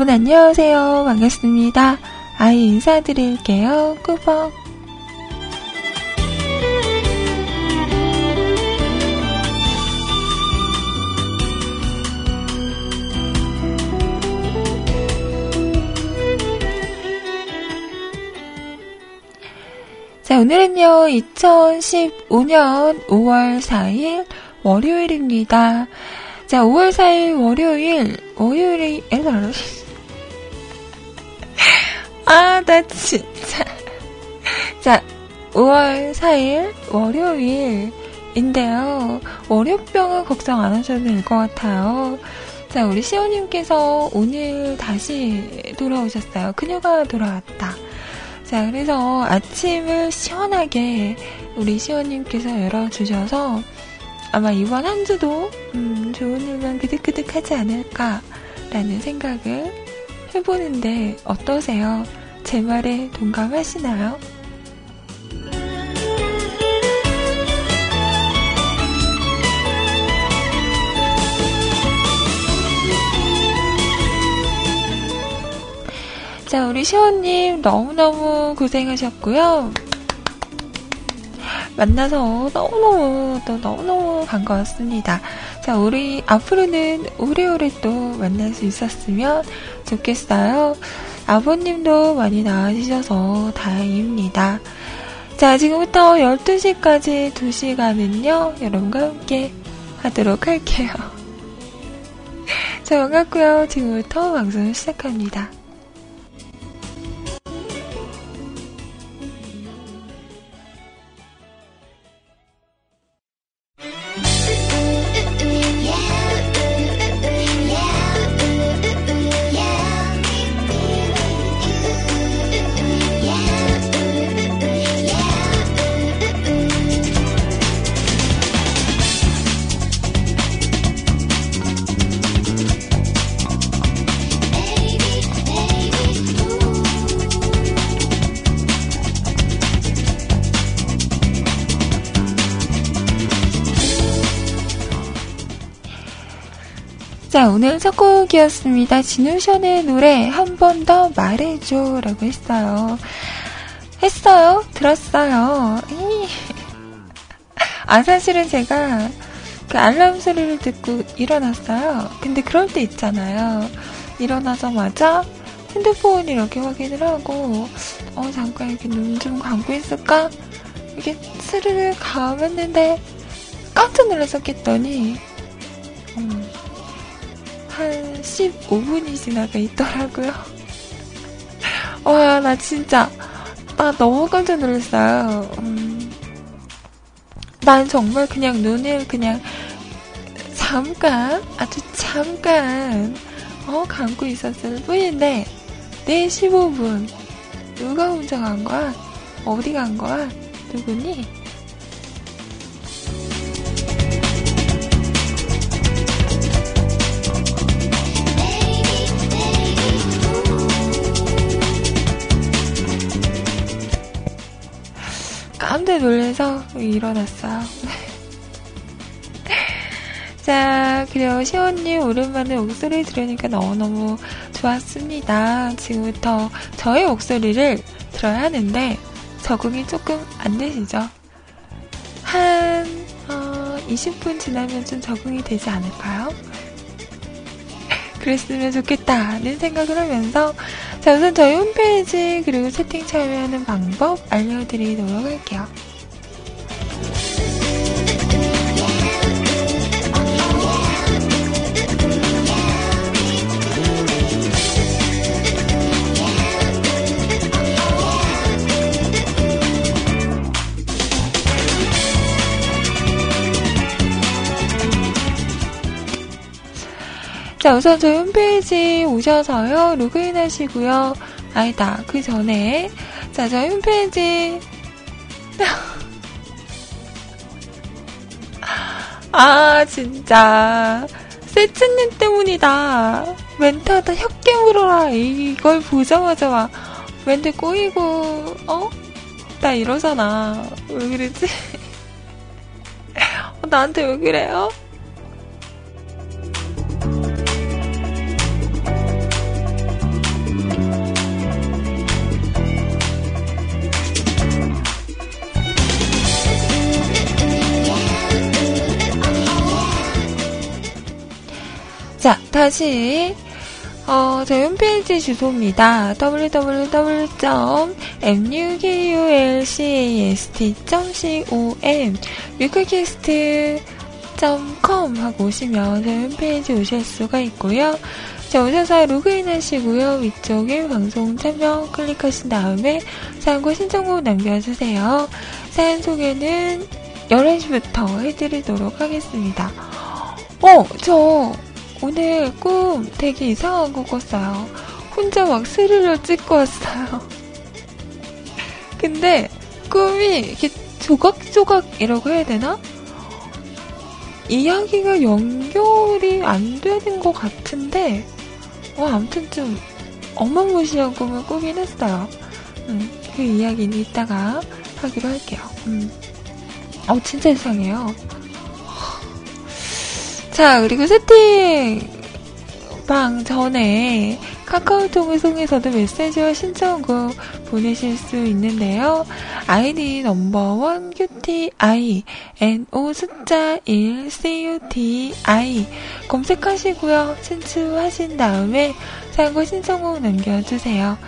여러분 안녕하세요. 반갑습니다. 아이 인사드릴게요. 꾸벅. 자, 오늘은요, 2015년 5월 4일 월요일입니다. 자, 5월 4일 월요일, 월요일이, 에라, 아, 나 진짜. 자, 5월 4일 월요일인데요. 월요병은 걱정 안 하셔도 될 것 같아요. 자, 우리 시호님께서 오늘 다시 돌아오셨어요. 그녀가 돌아왔다. 자, 그래서 아침을 시원하게 우리 시호님께서 열어주셔서 아마 이번 한 주도 음, 좋은 일만 그득그득 하지 않을까라는 생각을 해보는데 어떠세요? 제 말에 동감하시나요? 자, 우리 시원님 너무너무 고생하셨고요. 만나서 너무너무 또 너무너무 반가웠습니다. 자, 우리 앞으로는 오래오래 또 만날 수 있었으면 좋겠어요. 아버님도 많이 나아지셔서 다행입니다. 자, 지금부터 12시까지 2시간은요, 여러분과 함께 하도록 할게요. 자, 반갑고요. 지금부터 방송을 시작합니다. 자, 오늘 첫 곡이었습니다. 진우션의 노래 한 번 더 말해줘 라고 했어요. 했어요? 들었어요. 아, 사실은 제가 그 알람 소리를 듣고 일어났어요. 근데 그럴 때 있잖아요. 일어나자마자 핸드폰 이렇게 확인을 하고, 어, 잠깐 이렇게 눈 좀 감고 있을까? 이게 스르르 감았는데 깜짝 놀라서 깼더니, 음, 한 15분이 지나가 있더라고요. 와, 나 진짜, 나 너무 깜짝 놀랐어요. 음, 난 정말 그냥 눈을 그냥 잠깐, 아주 잠깐, 어, 감고 있었을 뿐인데, 내 15분. 누가 간 거야? 어디 간 거야? 누구니? 깜짝 놀라서 일어났어요. 자, 그리고 시원님 오랜만에 목소리 들으니까 너무너무 좋았습니다. 지금부터 저의 목소리를 들어야 하는데 적응이 조금 안 되시죠? 한, 어, 20분 지나면 좀 적응이 되지 않을까요? 그랬으면 좋겠다는 생각을 하면서 자 우선 저희 홈페이지 그리고 채팅 참여하는 방법 알려드리도록 할게요. 자, 우선 저희 홈페이지 오셔서요, 로그인 하시고요. 아니다, 그 전에. 자, 저희 홈페이지. 아, 진짜. 세츠님 때문이다. 멘트하다 혁게 물어라. 이걸 보자마자 막, 멘트 꼬이고, 어? 나 이러잖아. 왜 그러지? 어, 나한테 왜 그래요? 자, 다시 어, 저희 홈페이지 주소입니다. www.mugulcast.com 뮤클캐스트.com 하고 오시면 저희 홈페이지 오실 수가 있고요. 자, 오셔서 로그인 하시고요. 위쪽에 방송 참여 클릭하신 다음에 사연과 신청곡 남겨주세요. 사연 소개는 11시부터 해드리도록 하겠습니다. 어, 저 오늘 꿈 되게 이상한 거 꿨어요. 혼자 막 스릴러 찍고 왔어요. 근데 꿈이 이렇게 조각조각이라고 해야 되나? 이야기가 연결이 안 되는 것 같은데, 어, 아무튼 좀 어마무시한 꿈을 꾸긴 했어요. 음, 그 이야기는 이따가 하기로 할게요. 음. 어, 진짜 이상해요. 자, 그리고 세팅 방 전에 카카오톡을 통해서도 메시지와 신청곡 보내실 수 있는데요. 아이디 넘버원 QTI NO 숫자 1 CUTI 검색하시고요. 친추하신 다음에 사연과 신청곡 남겨주세요.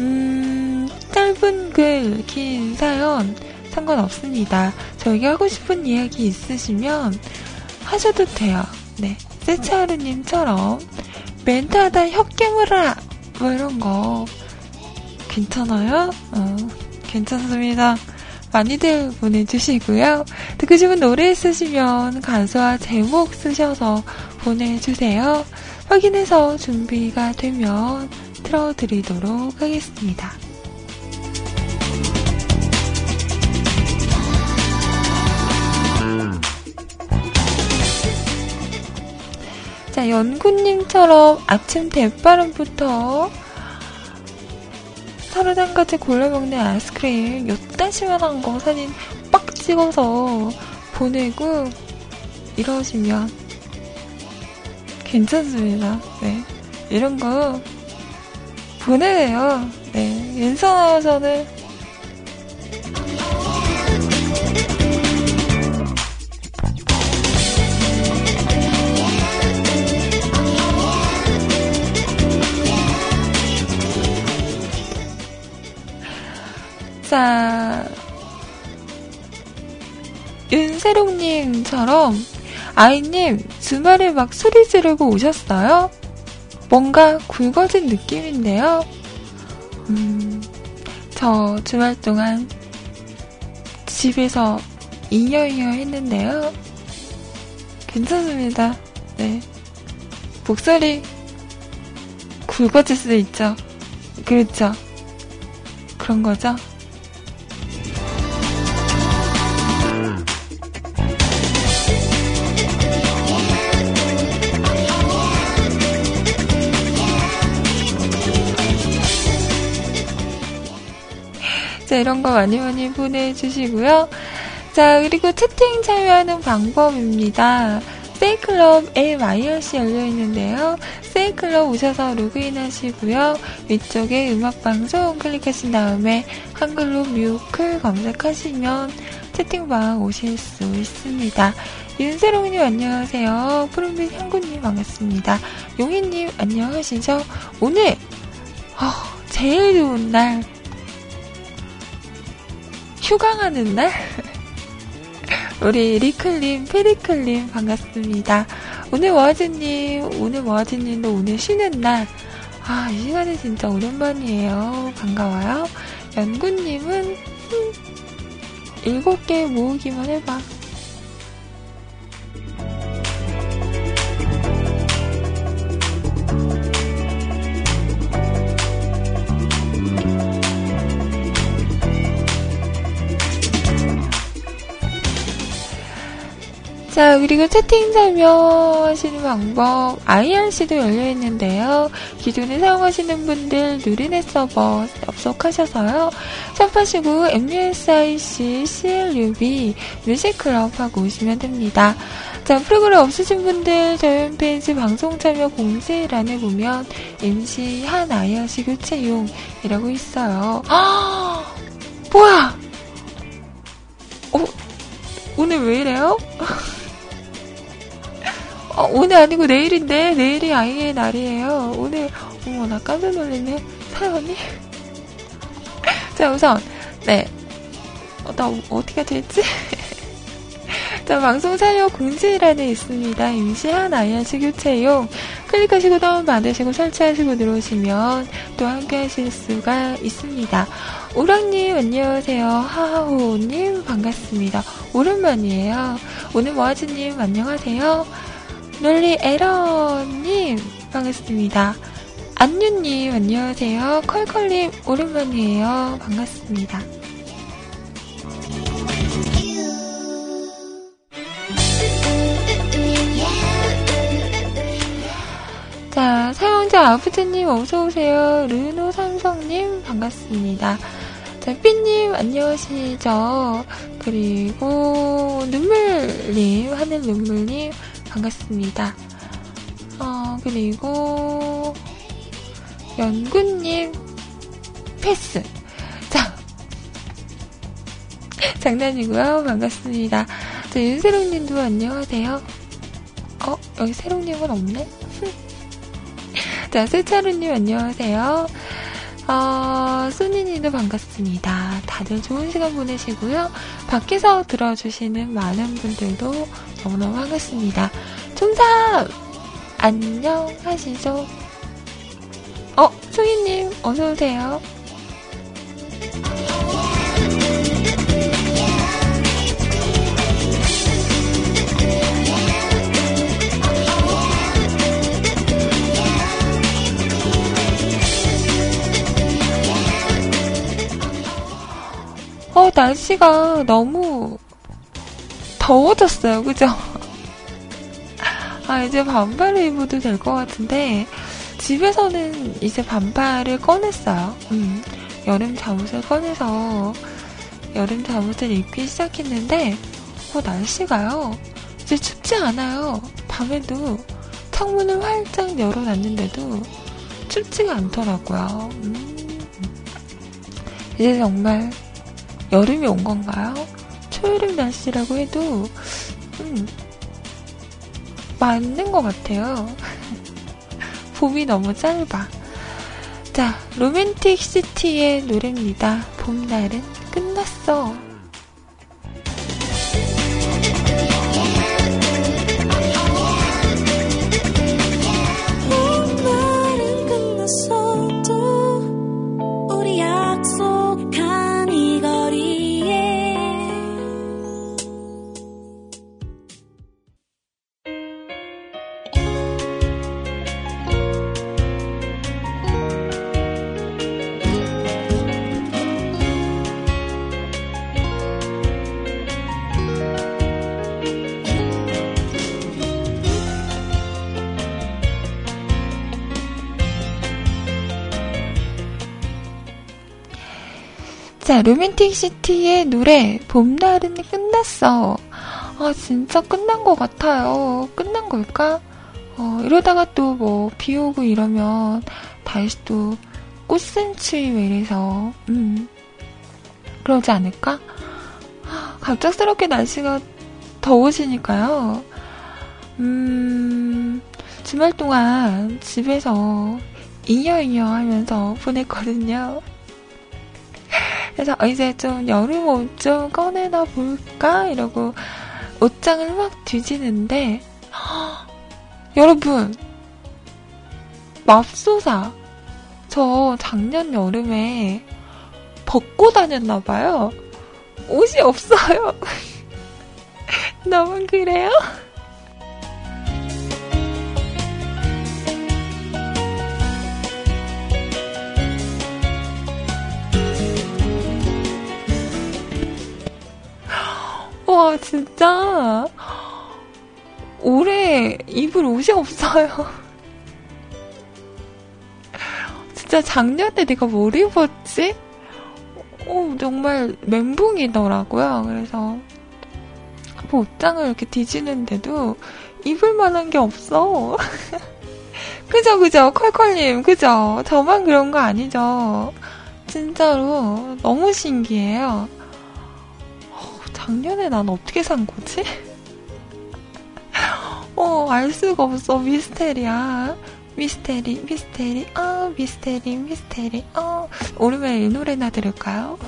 음, 짧은 글, 긴 사연 상관없습니다. 저에게 하고 싶은 이야기 있으시면 하셔도 돼요. 네. 세차르님처럼 멘트하다 혀 깨물어라! 뭐 이런 거 괜찮아요? 어, 괜찮습니다. 많이들 보내주시고요. 듣고 싶은 노래 쓰시면 가수와 제목 쓰셔서 보내주세요. 확인해서 준비가 되면 틀어드리도록 하겠습니다. 자, 연구님처럼 아침 대바람부터 서른 한 가지 골라 먹는 아이스크림 요따시만한 거 사진 빡 찍어서 보내고 이러시면 괜찮습니다. 네. 이런 거 보내요. 네. 윤선아서는 자, 윤세롱님처럼 아이님 주말에 막 소리 지르고 오셨어요? 뭔가 굵어진 느낌인데요. 음, 저 주말 동안 집에서 잉여잉여 했는데요. 괜찮습니다. 네. 목소리 굵어질 수도 있죠. 그렇죠. 그런 거죠. 자, 이런 거 많이 많이 보내주시고요. 자, 그리고 채팅 참여하는 방법입니다. 세이클럽 MIRC 열려있는데요. 세이클럽 오셔서 로그인 하시고요. 위쪽에 음악방송 클릭하신 다음에 한글로 뮤클 검색하시면 채팅방 오실 수 있습니다. 윤세롱님 안녕하세요. 푸른빛 향구님 반갑습니다. 용희님 안녕하시죠? 오늘 어, 제일 좋은 날 휴강하는 날? 우리 리클님, 페리클님 반갑습니다. 오늘 워즈님, 오늘 워즈님도 오늘 쉬는 날. 아, 이 시간에 진짜 오랜만이에요. 반가워요. 연구님은, 음, 일곱 개 모으기만 해봐. 자, 그리고 채팅 참여하시는 방법, IRC도 열려있는데요. 기존에 사용하시는 분들 누리넷 서버 접속하셔서요. 샵하시고 MUSIC, CLUB, 뮤직클럽 하고 오시면 됩니다. 자, 프로그램 없으신 분들 저희 홈페이지 방송 참여 공지란에 보면 MC 한 IRC 교체용이라고 있어요. 아, 뭐야! 어, 오늘 왜 이래요? 어, 오늘 아니고 내일인데, 내일이 아이의 날이에요. 오늘, 어머, 나 깜짝 놀랐네. 사연이? 자, 우선, 네. 어, 나 어떻게 될지? 자, 방송 사료 공지란에 있습니다. 임시한 IRC 교체용 클릭하시고 다운받으시고 설치하시고 들어오시면 또 함께 하실 수가 있습니다. 오랑님 안녕하세요. 하하호님 반갑습니다. 오랜만이에요. 오늘 모아즈님 안녕하세요. 널리 에러님 반갑습니다. 안유님 안녕하세요. 컬컬님 오랜만이에요. 반갑습니다. 자, 사용자 아프트님 어서오세요. 르노 삼성님 반갑습니다. 자, 삐님 안녕하시죠. 그리고 눈물님, 하늘 눈물님 반갑습니다. 어, 그리고 연구님 패스. 자, 장난이고요. 반갑습니다. 자, 윤세롱님도 안녕하세요. 어, 여기 세롱님은 없네? 자, 세차루님 안녕하세요. 어, 소니님도 반갑습니다. 다들 좋은 시간 보내시고요. 밖에서 들어주시는 많은 분들도 너무너무 반갑습니다. 총삼! 안녕하시죠? 어, 소희님, 어서오세요. 어, 날씨가 너무 더워졌어요. 그죠? 아, 이제 반팔을 입어도 될 것 같은데, 집에서는 이제 반팔을 꺼냈어요. 음, 여름 잠옷을 꺼내서 여름 잠옷을 입기 시작했는데, 어, 날씨가요. 이제 춥지 않아요. 밤에도 창문을 활짝 열어놨는데도 춥지가 않더라고요. 음, 이제 정말 여름이 온 건가요? 초여름 날씨라고 해도 음, 맞는 것 같아요. 봄이 너무 짧아. 자, 로맨틱 시티의 노래입니다. 봄날은 끝났어. 자, 로맨틱 시티의 노래, 봄날은 끝났어. 아, 진짜 끝난 것 같아요. 끝난 걸까? 어, 이러다가 또 뭐, 비 오고 이러면, 다시 또, 꽃샘추위 왜 이래서, 음, 그러지 않을까? 아, 갑작스럽게 날씨가 더워지니까요. 음, 주말 동안 집에서 잉여잉여 하면서 보냈거든요. 그래서 이제 좀 여름 옷 좀 꺼내다 볼까? 이러고 옷장을 막 뒤지는데, 허, 여러분, 맙소사. 저 작년 여름에 벗고 다녔나봐요. 옷이 없어요. 너무 그래요? 와, 진짜. 올해 입을 옷이 없어요. 진짜 작년에 내가 뭘 입었지? 어, 정말 멘붕이더라고요. 그래서 뭐 옷장을 이렇게 뒤지는데도 입을 만한 게 없어. 그죠, 그죠, 컬컬님, 그죠? 저만 그런 거 아니죠? 진짜로 너무 신기해요. 작년에 난 어떻게 산 거지? 어, 알 수가 없어. 미스테리야. 미스테리, 미스테리, 어, 미스테리, 미스테리, 어. 오랜만에 이 노래나 들을까요?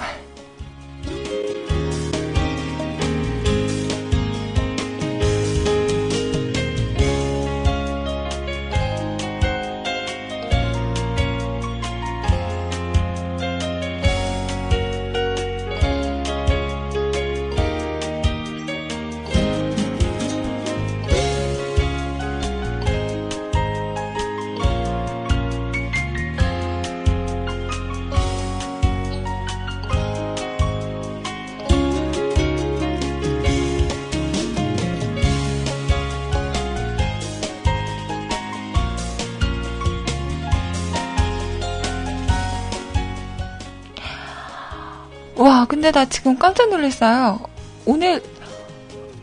와, 근데 나 지금 깜짝 놀랐어요. 오늘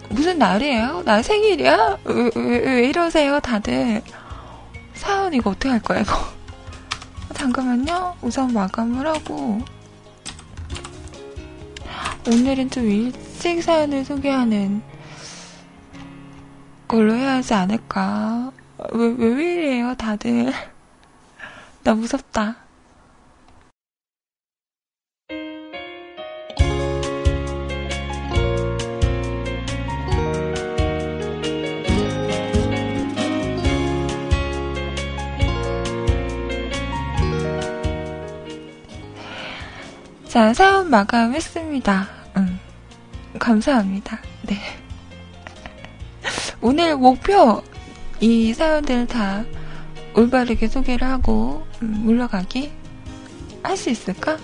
무슨 날이에요? 나 생일이야? 왜, 왜, 왜 이러세요, 다들? 사연 이거 어떻게 할 거야, 이거? 잠깐만요. 우선 마감을 하고. 오늘은 좀 일찍 사연을 소개하는 걸로 해야 하지 않을까. 왜, 왜, 왜 이래요, 다들? 나 무섭다. 자, 사연 마감했습니다. 음, 감사합니다. 네. 오늘 목표, 이 사연들 다 올바르게 소개를 하고, 음, 물러가기? 할 수 있을까?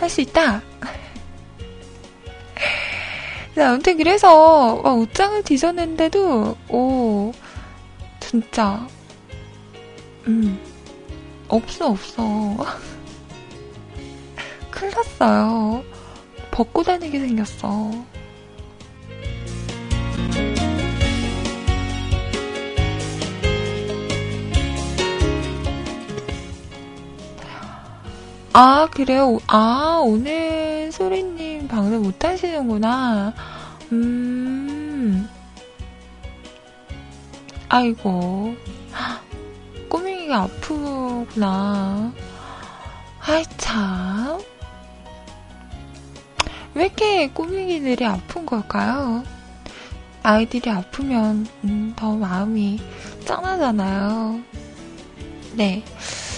할 수 있다! 자, 아무튼 그래서, 와, 옷장을 뒤졌는데도, 오, 진짜, 음, 없어, 없어. 났어요. 벗고 다니게 생겼어. 아, 그래요? 아, 오늘 소리님 방송 못 하시는구나. 음. 아이고. 꼬맹이가 아프구나. 아이, 참. 왜 이렇게 꼬맹이들이 아픈 걸까요? 아이들이 아프면 음, 더 마음이 짠하잖아요. 네.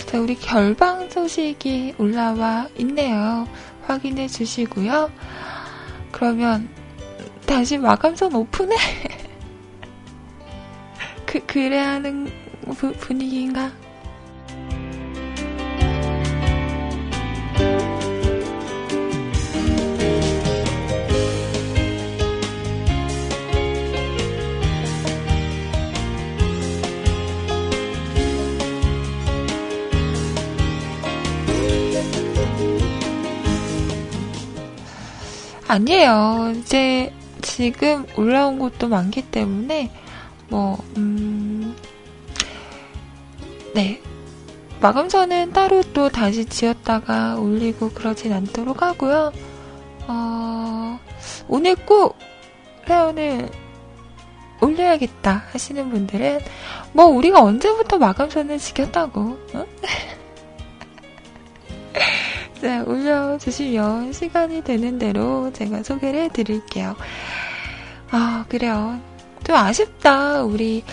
자, 우리 결방 소식이 올라와 있네요. 확인해 주시고요. 그러면 다시 마감선 오픈해. 그, 그래야 하는 부, 분위기인가? 아니에요. 이제 지금 올라온 곳도 많기 때문에 뭐 음, 네. 마감선은 따로 또 다시 지었다가 올리고 그러진 않도록 하고요. 어, 오늘 꼭 사연을 올려야겠다 하시는 분들은 뭐 우리가 언제부터 마감선을 지켰다고 어? 네, 올려주시면 시간이 되는 대로 제가 소개를 해드릴게요. 아, 그래요. 좀 아쉽다. 우리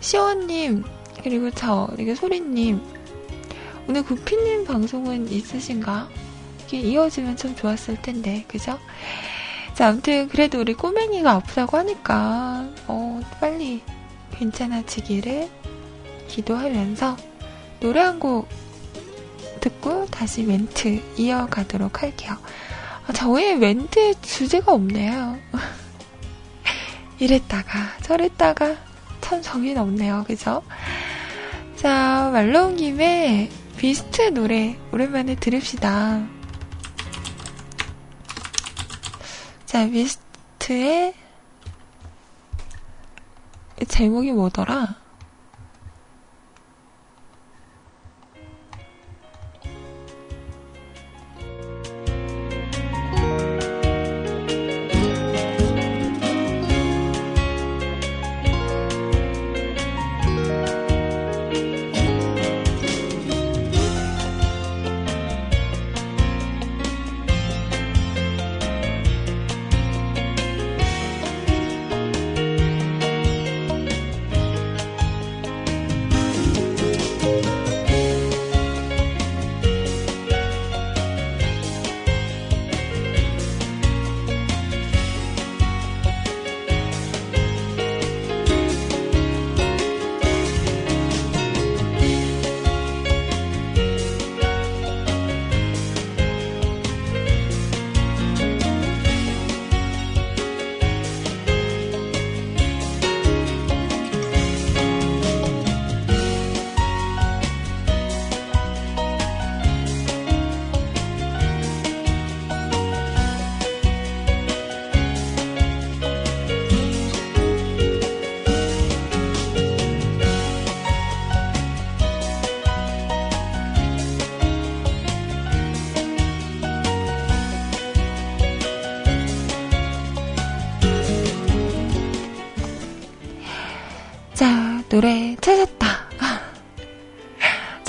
시원님, 그리고 저, 이게 소리님. 오늘 구피님 방송은 있으신가? 이게 이어지면 좀 좋았을 텐데, 그죠? 자, 아무튼, 그래도 우리 꼬맹이가 아프다고 하니까, 어, 빨리 괜찮아지기를 기도하면서 노래 한 곡 듣고 다시 멘트 이어가도록 할게요. 아, 저의 멘트 주제가 없네요. 이랬다가 저랬다가 참 정신 없네요. 그죠? 자, 말로 온 김에 비스트 노래 오랜만에 들읍시다. 자, 비스트의 제목이 뭐더라? 노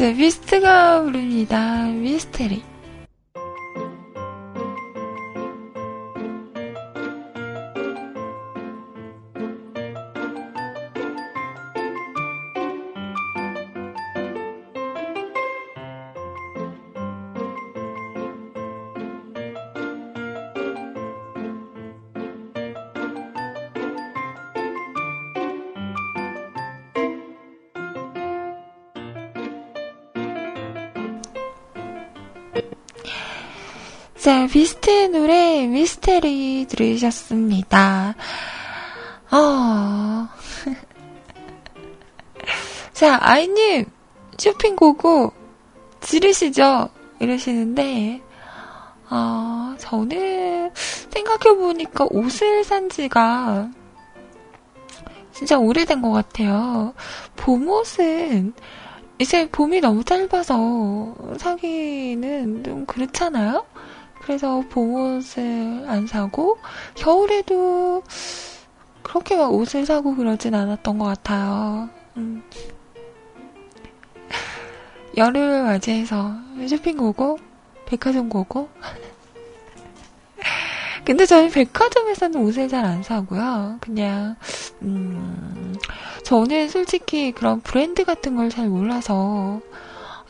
자, 미스트가 부릅니다. 미스테리. 비스트의 노래 미스테리 들으셨습니다. 어. 자, 아이님, 쇼핑 고고 지르시죠? 이러시는데, 어, 저는 생각해보니까 옷을 산 지가 진짜 오래된 것 같아요. 봄옷은 이제 봄이 너무 짧아서 사기는 좀 그렇잖아요? 그래서 봄옷을 안 사고 겨울에도 그렇게 막 옷을 사고 그러진 않았던 것 같아요. 음. 여름을 맞이해서 쇼핑 고고 백화점 고고 근데 저는 백화점에서는 옷을 잘 안 사고요. 그냥 음, 저는 솔직히 그런 브랜드 같은 걸 잘 몰라서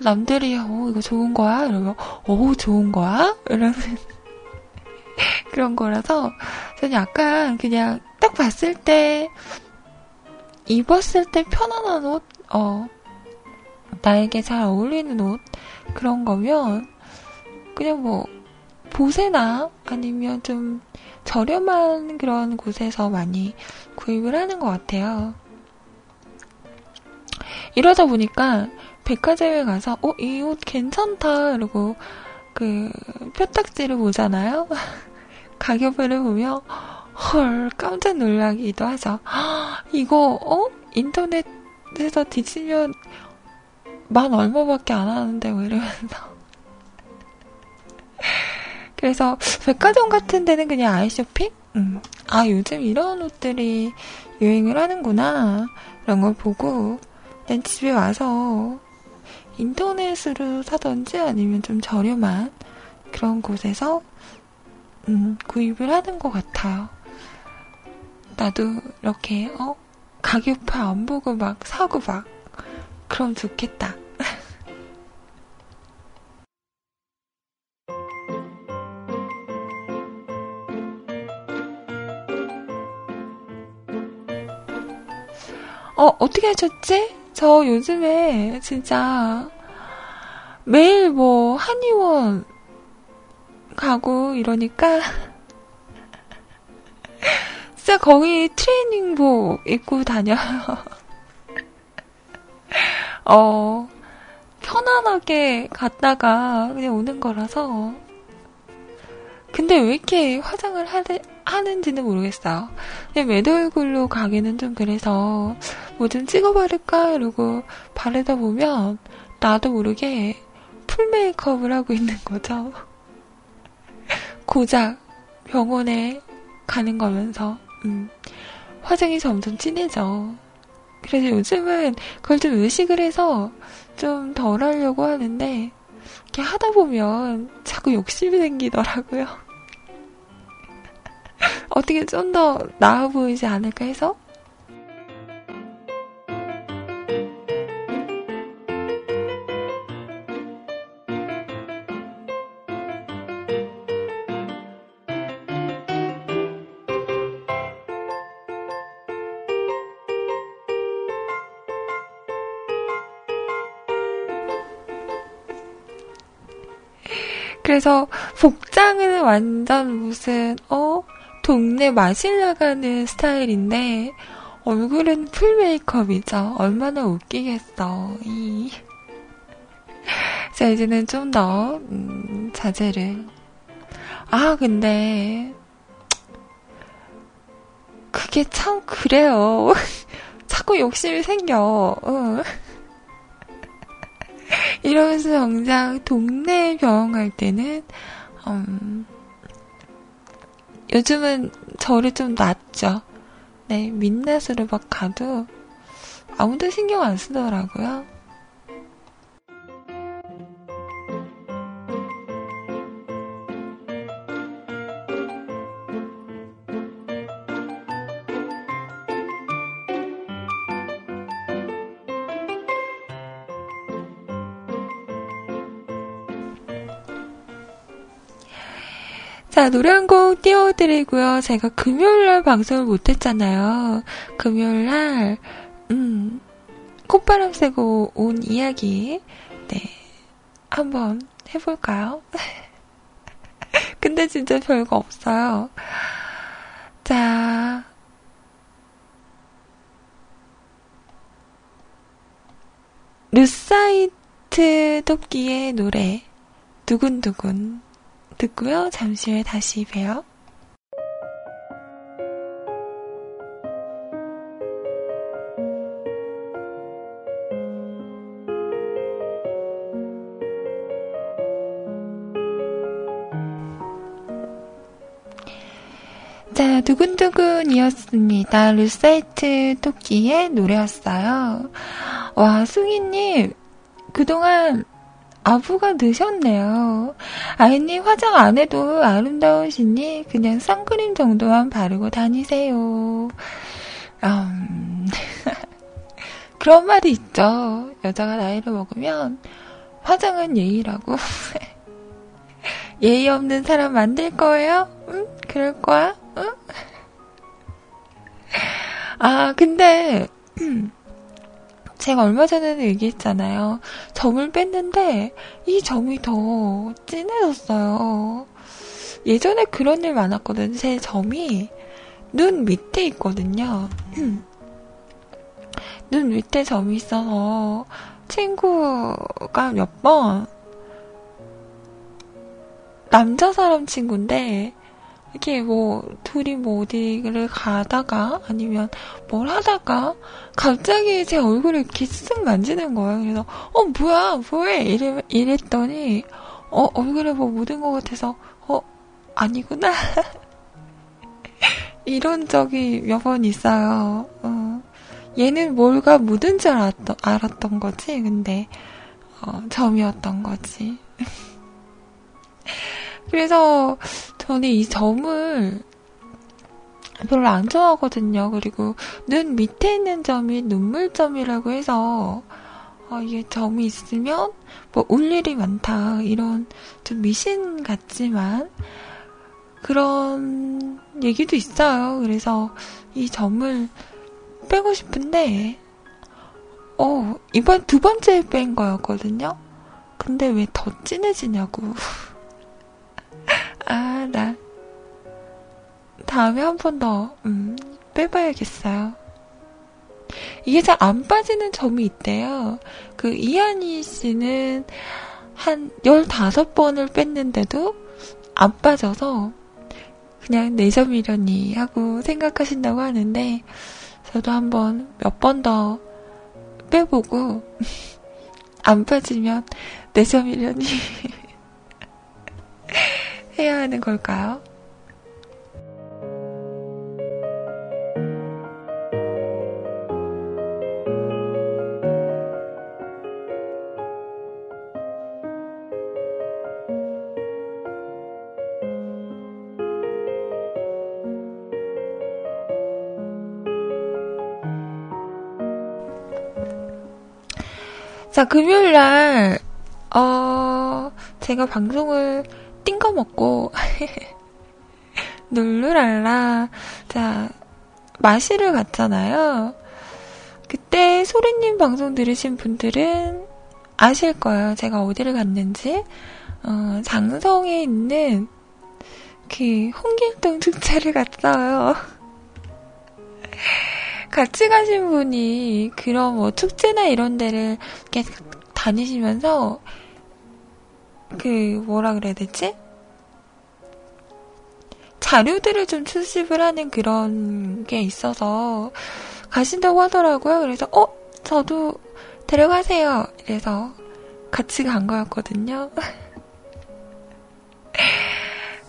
남들이 어 이거 좋은 거야 이러면 어 좋은 거야 이러면 그런 거라서 저는 약간 그냥 딱 봤을 때 입었을 때 편안한 옷, 어 나에게 잘 어울리는 옷 그런 거면 그냥 뭐 보세나 아니면 좀 저렴한 그런 곳에서 많이 구입을 하는 것 같아요. 이러다 보니까 백화점에 가서 어 이 옷 괜찮다 이러고 그 표딱지를 보잖아요. 가격을 보면 헐 깜짝 놀라기도 하죠. 이거 어 인터넷에서 뒤지면 만 얼마밖에 안 하는데 뭐 이러면서 그래서 백화점 같은 데는 그냥 아이쇼핑? 음. 아 요즘 이런 옷들이 유행을 하는구나 이런 걸 보고 집에 와서 인터넷으로 사던지 아니면 좀 저렴한 그런 곳에서 음, 구입을 하는 것 같아요. 나도 이렇게 어 가격표 안 보고 막 사고 막 그럼 좋겠다. 어, 어떻게 하셨지? 저 요즘에 진짜 매일 뭐 한의원 가고 이러니까 진짜 거의 트레이닝복 입고 다녀요. 어, 편안하게 갔다가 그냥 오는 거라서. 근데 왜 이렇게 화장을 하는, 하는지는 모르겠어요. 그냥 매도 얼굴로 가기는 좀 그래서 뭐 좀 찍어 바를까 이러고 바르다 보면 나도 모르게 풀 메이크업을 하고 있는 거죠. 고작 병원에 가는 거면서 음, 화장이 점점 진해져. 그래서 요즘은 그걸 좀 의식을 해서 좀 덜 하려고 하는데 이렇게 하다 보면 자꾸 욕심이 생기더라고요. 어떻게 좀 더 나아 보이지 않을까 해서? 그래서 복장은 완전 무슨 어 동네 마실 나가는 스타일인데 얼굴은 풀 메이크업이죠. 얼마나 웃기겠어. 이. 자 이제는 좀 더 음, 자제를. 아 근데 그게 참 그래요. 자꾸 욕심이 생겨. 응. 이러면서 정작 동네 병원 갈 때는 음, 요즘은 저를 좀 낫죠. 네, 민낯으로 막 가도 아무도 신경 안 쓰더라고요. 자, 노래 한 곡 띄워드리고요. 제가 금요일날 방송을 못했잖아요. 금요일날, 음, 콧바람 쐬고 온 이야기, 네, 한번 해볼까요? 근데 진짜 별거 없어요. 자, 루사이트 토끼의 노래, 두근두근. 듣고요. 잠시 후에 다시 봬요. 자, 두근두근이었습니다. 루사이트 토끼의 노래였어요. 와, 숭이님, 그동안 아부가 늦었네요. 아이님 화장 안 해도 아름다우시니 그냥 선크림 정도만 바르고 다니세요. 음, 그런 말이 있죠. 여자가 나이를 먹으면 화장은 예의라고. 예의 없는 사람 만들 거예요? 응? 그럴 거야? 응? 아, 근데, 제가 얼마 전에는 얘기했잖아요. 점을 뺐는데 이 점이 더 진해졌어요. 예전에 그런 일 많았거든요. 제 점이 눈 밑에 있거든요. 눈 밑에 점이 있어서 친구가 몇 번 남자 사람 친구인데 이게 뭐 둘이 뭐 어디를 가다가 아니면 뭘 하다가 갑자기 제 얼굴을 이렇게 쓱 만지는 거예요. 그래서 어 뭐야 뭐해 이래 이랬더니 어 얼굴에 뭐 묻은 것 같아서 어 아니구나 이런 적이 몇 번 있어요. 어, 얘는 뭘가 묻은 줄 알았던, 알았던 거지. 근데 어, 점이었던 거지. 그래서 저는 이 점을 별로 안 좋아하거든요. 그리고 눈 밑에 있는 점이 눈물점이라고 해서 어, 이게 점이 있으면 뭐 울 일이 많다 이런 좀 미신 같지만 그런 얘기도 있어요. 그래서 이 점을 빼고 싶은데 어 이번 두 번째 뺀 거였거든요. 근데 왜 더 진해지냐고. 아, 나. 다음에 한 번 더, 음, 빼봐야겠어요. 이게 잘 안 빠지는 점이 있대요. 그, 이한희 씨는 한 15번을 뺐는데도 안 빠져서 그냥 내점이려니 하고 생각하신다고 하는데, 저도 한번 몇 번 더 빼보고, 안 빠지면 내점이려니 해야 하는 걸까요? 자, 금요일 날, 어, 제가 방송을 띵거 먹고 룰루랄라 자 마시를 갔잖아요. 그때 소리님 방송 들으신 분들은 아실 거예요. 제가 어디를 갔는지 어, 장성에 있는 그 홍길동 축제를 갔어요. 같이 가신 분이 그런 뭐 축제나 이런 데를 이렇게 다니시면서 그 뭐라 그래야 되지? 자료들을 좀 수집을 하는 그런 게 있어서 가신다고 하더라고요. 그래서 어 저도 데려가세요. 이래서 같이 간 거였거든요.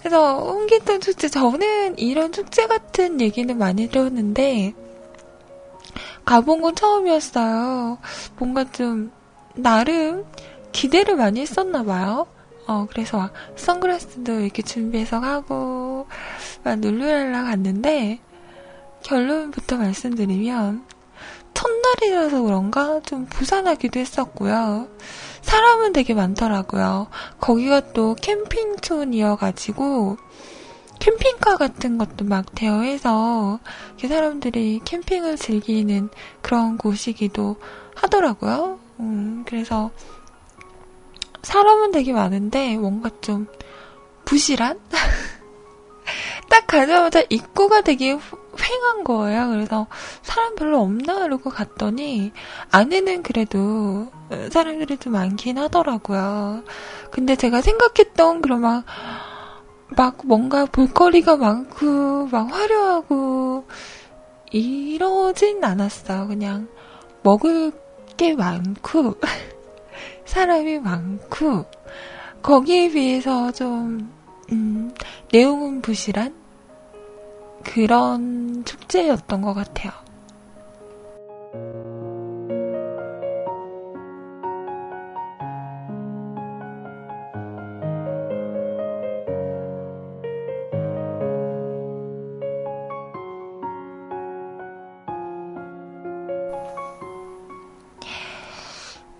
그래서 홍길동 축제 저는 이런 축제 같은 얘기는 많이 들었는데 가본 건 처음이었어요. 뭔가 좀, 나름 기대를 많이 했었나 봐요. 어, 그래서 막 선글라스도 이렇게 준비해서 가고, 막 룰루랄라 갔는데, 결론부터 말씀드리면, 첫날이라서 그런가 좀 부산하기도 했었고요. 사람은 되게 많더라고요. 거기가 또 캠핑촌이어가지고, 캠핑카 같은 것도 막 대여해서 사람들이 캠핑을 즐기는 그런 곳이기도 하더라고요. 음, 그래서 사람은 되게 많은데 뭔가 좀 부실한? 딱 가자마자 입구가 되게 휑한 거예요. 그래서 사람 별로 없나 이러고 갔더니 안에는 그래도 사람들이 좀 많긴 하더라고요. 근데 제가 생각했던 그런 막 막 뭔가 볼거리가 많고 막 화려하고 이러진 않았어요. 그냥 먹을 게 많고 사람이 많고 거기에 비해서 좀 음, 내용은 부실한 그런 축제였던 것 같아요.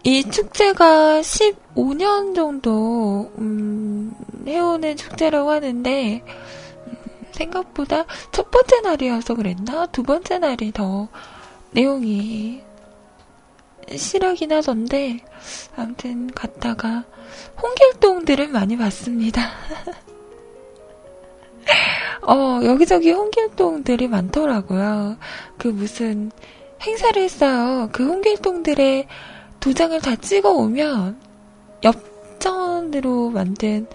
이 축제가 15년 정도 음, 해오는 축제라고 하는데 음, 생각보다 첫 번째 날이어서 그랬나 두 번째 날이 더 내용이 실하긴 하던데 아무튼 갔다가 홍길동들을 많이 봤습니다. 어 여기저기 홍길동들이 많더라고요. 그 무슨 행사를 했어요. 그 홍길동들의 도장을 다 찍어 오면 엽전으로 만든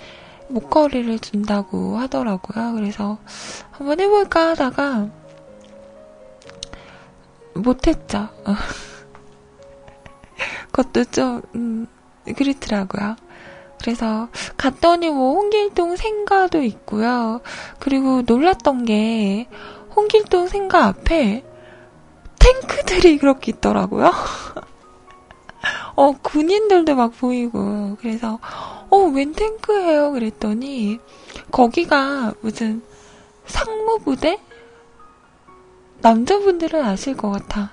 목걸이를 준다고 하더라고요. 그래서 한번 해볼까 하다가 못했죠. 그것도 좀 음, 그렇더라고요. 그래서 갔더니 뭐 홍길동 생가도 있고요. 그리고 놀랐던 게 홍길동 생가 앞에 탱크들이 그렇게 있더라고요. 어, 군인들도 막 보이고, 그래서, 어, 웬 탱크예요? 그랬더니, 거기가 무슨 상무부대? 남자분들은 아실 것 같아.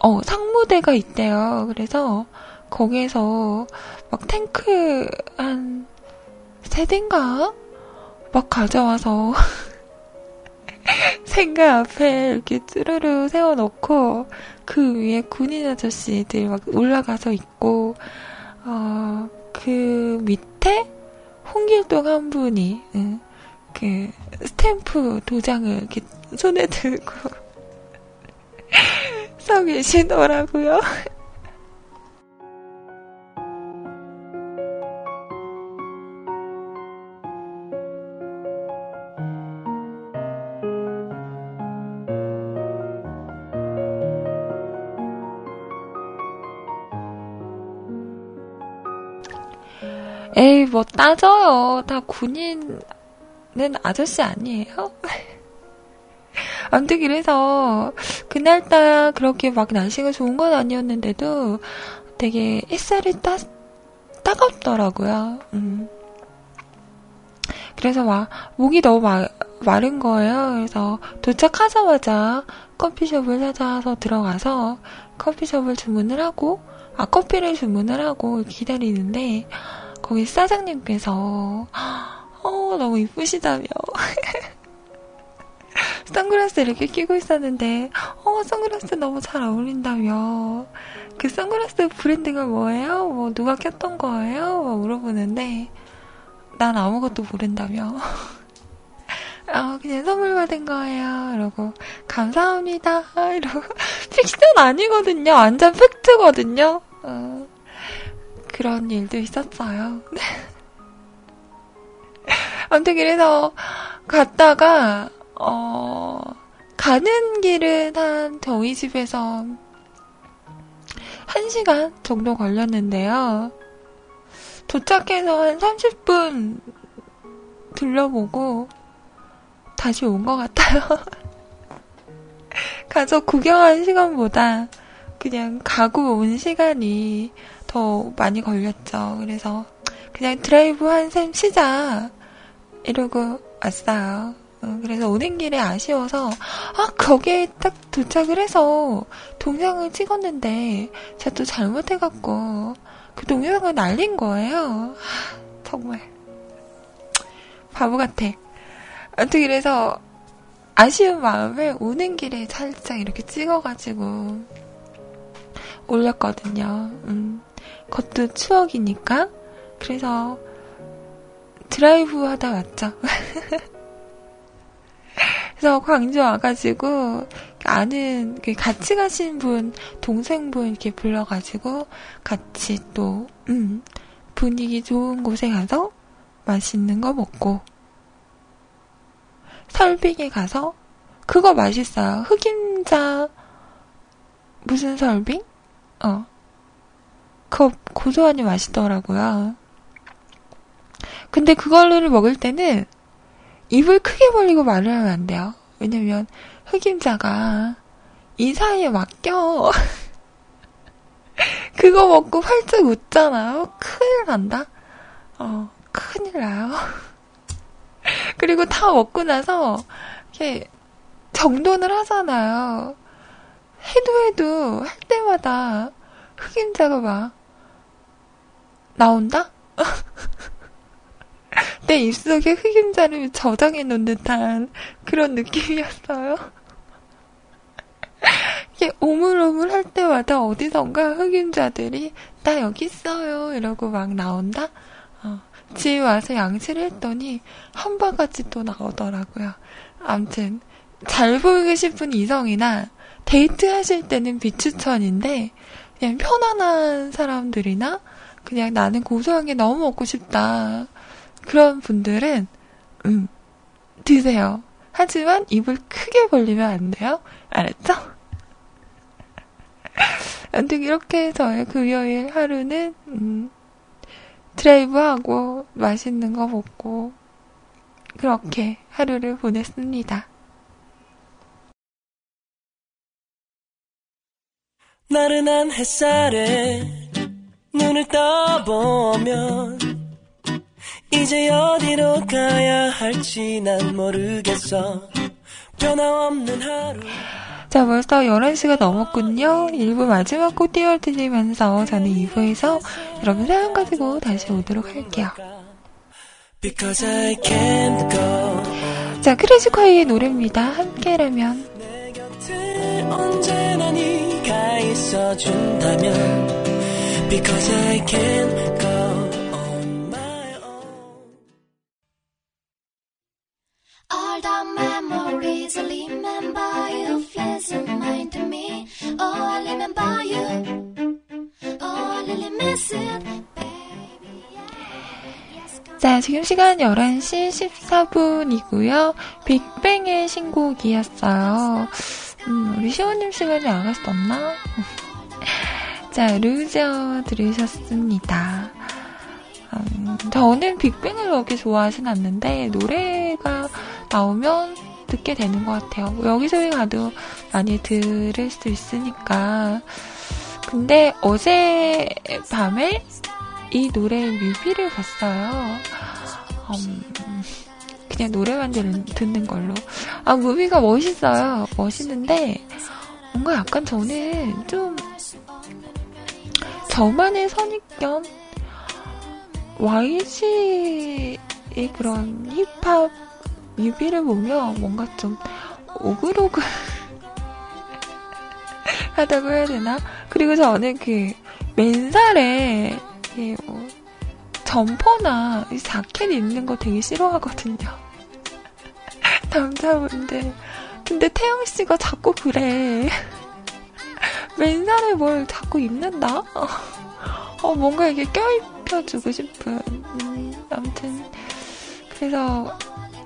어, 상무대가 있대요. 그래서, 거기에서 막 탱크 한 세 대인가? 막 가져와서 생가 앞에 이렇게 쭈르르 세워놓고 그 위에 군인 아저씨들 막 올라가서 있고 어, 그 밑에 홍길동 한 분이 응, 그 스탬프 도장을 이렇게 손에 들고 서 계시더라고요. 따져요. 다 군인은 아저씨 아니에요? 아무튼 그래서 그날따라 그렇게 막 날씨가 좋은 건 아니었는데도 되게 햇살이 따, 따갑더라고요. 음. 그래서 막 목이 너무 마, 마른 거예요. 그래서 도착하자마자 커피숍을 찾아서 들어가서 커피숍을 주문을 하고 아 커피를 주문을 하고 기다리는데 거기 사장님께서 어, 너무 이쁘시다며 선글라스 이렇게 끼고 있었는데 어 선글라스 너무 잘 어울린다며 그 선글라스 브랜드가 뭐예요? 뭐 누가 꼈던 거예요? 뭐 물어보는데 난 아무것도 모른다며 아, 그냥 선물 받은 거예요. 이러고, 감사합니다. 이러고, 픽션 아니거든요. 완전 팩트거든요. 어. 그런 일도 있었어요. 아무튼 그래서 갔다가 어 가는 길은 한 저희 집에서 1시간 정도 걸렸는데요. 도착해서 한 30분 둘러보고 다시 온 것 같아요. 가서 구경한 시간보다 그냥 가고 온 시간이 더 많이 걸렸죠. 그래서 그냥 드라이브 한 셈 치자 이러고 왔어요. 어, 그래서 오는 길에 아쉬워서 아 거기에 딱 도착을 해서 동영상을 찍었는데 제가 또 잘못해갖고 그 동영상을 날린 거예요. 아, 정말 바보 같아. 아무튼 그래서 아쉬운 마음을 오는 길에 살짝 이렇게 찍어가지고 올렸거든요. 음, 그것도 추억이니까. 그래서 드라이브 하다 왔죠. 그래서 광주 와가지고 아는 그 같이 가신 분 동생분 이렇게 불러가지고 같이 또 음, 분위기 좋은 곳에 가서 맛있는 거 먹고 설빙에 가서 그거 맛있어요. 흑임자 무슨 설빙? 어. 그거 고소하니 맛있더라고요. 근데 그걸를 먹을 때는 입을 크게 벌리고 말을 하면 안 돼요. 왜냐면 흑임자가 이 사이에 막혀. 그거 먹고 활짝 웃잖아요. 큰일 난다. 어, 큰일 나요. 그리고 다 먹고 나서 이렇게 정돈을 하잖아요. 해도 해도 할 때마다 흑임자가 막 나온다? 내 입속에 흑임자를 저장해 놓은 듯한 그런 느낌이었어요. 이게 오물오물 할 때마다 어디선가 흑임자들이 나 여기 있어요 이러고 막 나온다? 어, 집에 와서 양치를 했더니 한 바가지 또 나오더라고요. 암튼 잘 보이고 싶은 이성이나 데이트 하실 때는 비추천인데 그냥 편안한 사람들이나 그냥 나는 고소한 게 너무 먹고 싶다. 그런 분들은 음 드세요. 하지만 입을 크게 벌리면 안 돼요. 알았죠? 아무튼 이렇게 저의 금요일 하루는 음, 드라이브하고 맛있는 거 먹고 그렇게 하루를 보냈습니다. 나른한 햇살에 눈을 떠보면 이제 어디로 가야 할지 난 모르겠어 변함없는 하루 자, 벌써 11시가 넘었군요. 1부 마지막 곡 띄워드리면서 저는 2부에서 여러분 사연 가지고 다시 오도록 할게요. Because I can't go 자, 크래식화의 노래입니다. 함께라면. Because I can't go on my own All the memories I remember you flash in mind to me. Oh, I remember you. Oh, I really miss it, 자, 지금 시간 11시 14분이고요. 빅뱅의 신곡이었어요. 음, 우리 시호님 시간에 안 갔었나? 자, 루저 들으셨습니다. 음, 저는 빅뱅을 그렇게 좋아하진 않는데, 노래가 나오면 듣게 되는 것 같아요. 뭐 여기저기 가도 많이 들을 수 있으니까. 근데 어제 밤에 이 노래 뮤비를 봤어요. 음, 그냥 노래만 듣는, 듣는 걸로. 아, 뮤비가 멋있어요. 멋있는데, 뭔가 약간 저는 좀, 저만의 선입견? YG의 그런 힙합 뮤비를 보면 뭔가 좀 오글오글 하다고 해야 되나? 그리고 저는 그 맨살에 뭐 점퍼나 이 자켓 입는 거 되게 싫어하거든요. 남자분들. 근데 태영 씨가 자꾸 그래. 맨살에 뭘 자꾸 입는다? 어, 뭔가 이게 껴입혀주고 싶은. 음, 아무튼. 그래서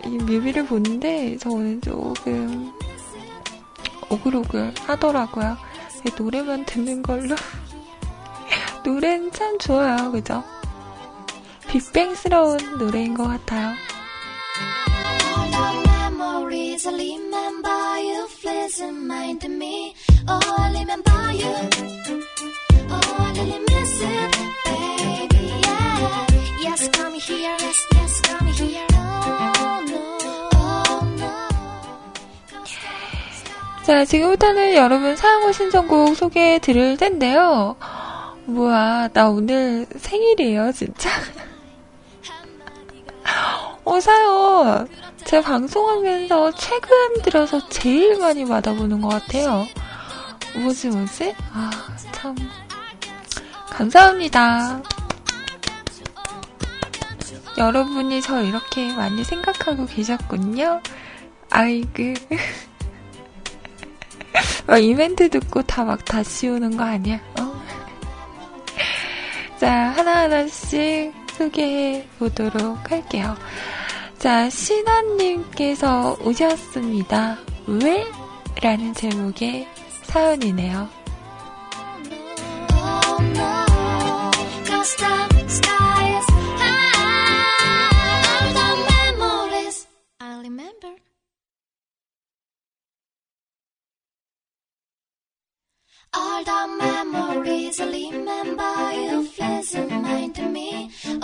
이 뮤비를 보는데 저는 조금 오글오글 하더라고요. 노래만 듣는 걸로. 노래는 참 좋아요, 그죠? 빅뱅스러운 노래인 것 같아요. Memories I remember you pleasant mind to me. Oh, I remember you. Oh, I really miss it, baby. Yeah. Yes, come here. Yes, yes, come here. Oh no, oh no. 자, 지금부터는 여러분 사용고 신청곡 소개해 드릴 텐데요. 뭐야, 나 오늘 생일이에요, 진짜. 어, 사연. 제가 방송하면서 최근 들어서 제일 많이 받아보는 것 같아요. 뭐지, 뭐지? 아, 참. 감사합니다. 여러분이 저 이렇게 많이 생각하고 계셨군요. 아이고. 어, 이벤트 듣고 다 막 다 씌우는 거 아니야? 어? 자, 하나하나씩 소개해 보도록 할게요. 자, 신원님께서 오셨습니다. 왜? 라는 제목의 사연이네요.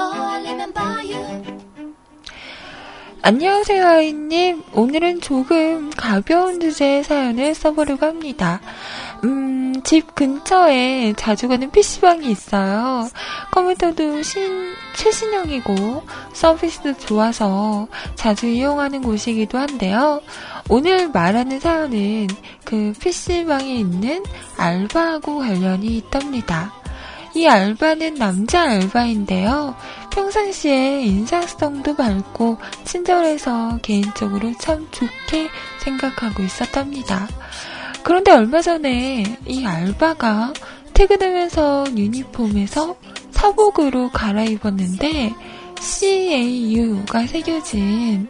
Oh. Oh. 안녕하세요, 아이님. 오늘은 조금 가벼운 주제의 사연을 써보려고 합니다. 음, 집 근처에 자주 가는 PC방이 있어요. 컴퓨터도 신, 최신형이고, 서비스도 좋아서 자주 이용하는 곳이기도 한데요. 오늘 말하는 사연은 그 PC방에 있는 알바하고 관련이 있답니다. 이 알바는 남자 알바인데요. 평상시에 인사성도 밝고 친절해서 개인적으로 참 좋게 생각하고 있었답니다. 그런데 얼마 전에 이 알바가 퇴근하면서 유니폼에서 사복으로 갈아입었는데 CAU가 새겨진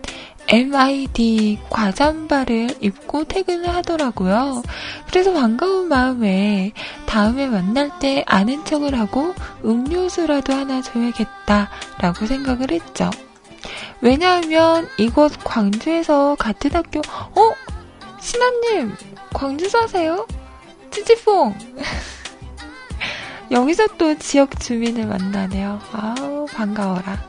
MID 과잠바를 입고 퇴근을 하더라고요. 그래서 반가운 마음에 다음에 만날 때 아는 척을 하고 음료수라도 하나 줘야겠다라고 생각을 했죠. 왜냐하면 이곳 광주에서 같은 학교, 어? 신하님, 광주 사세요? 찌찌뽕! 여기서 또 지역 주민을 만나네요. 아우, 반가워라.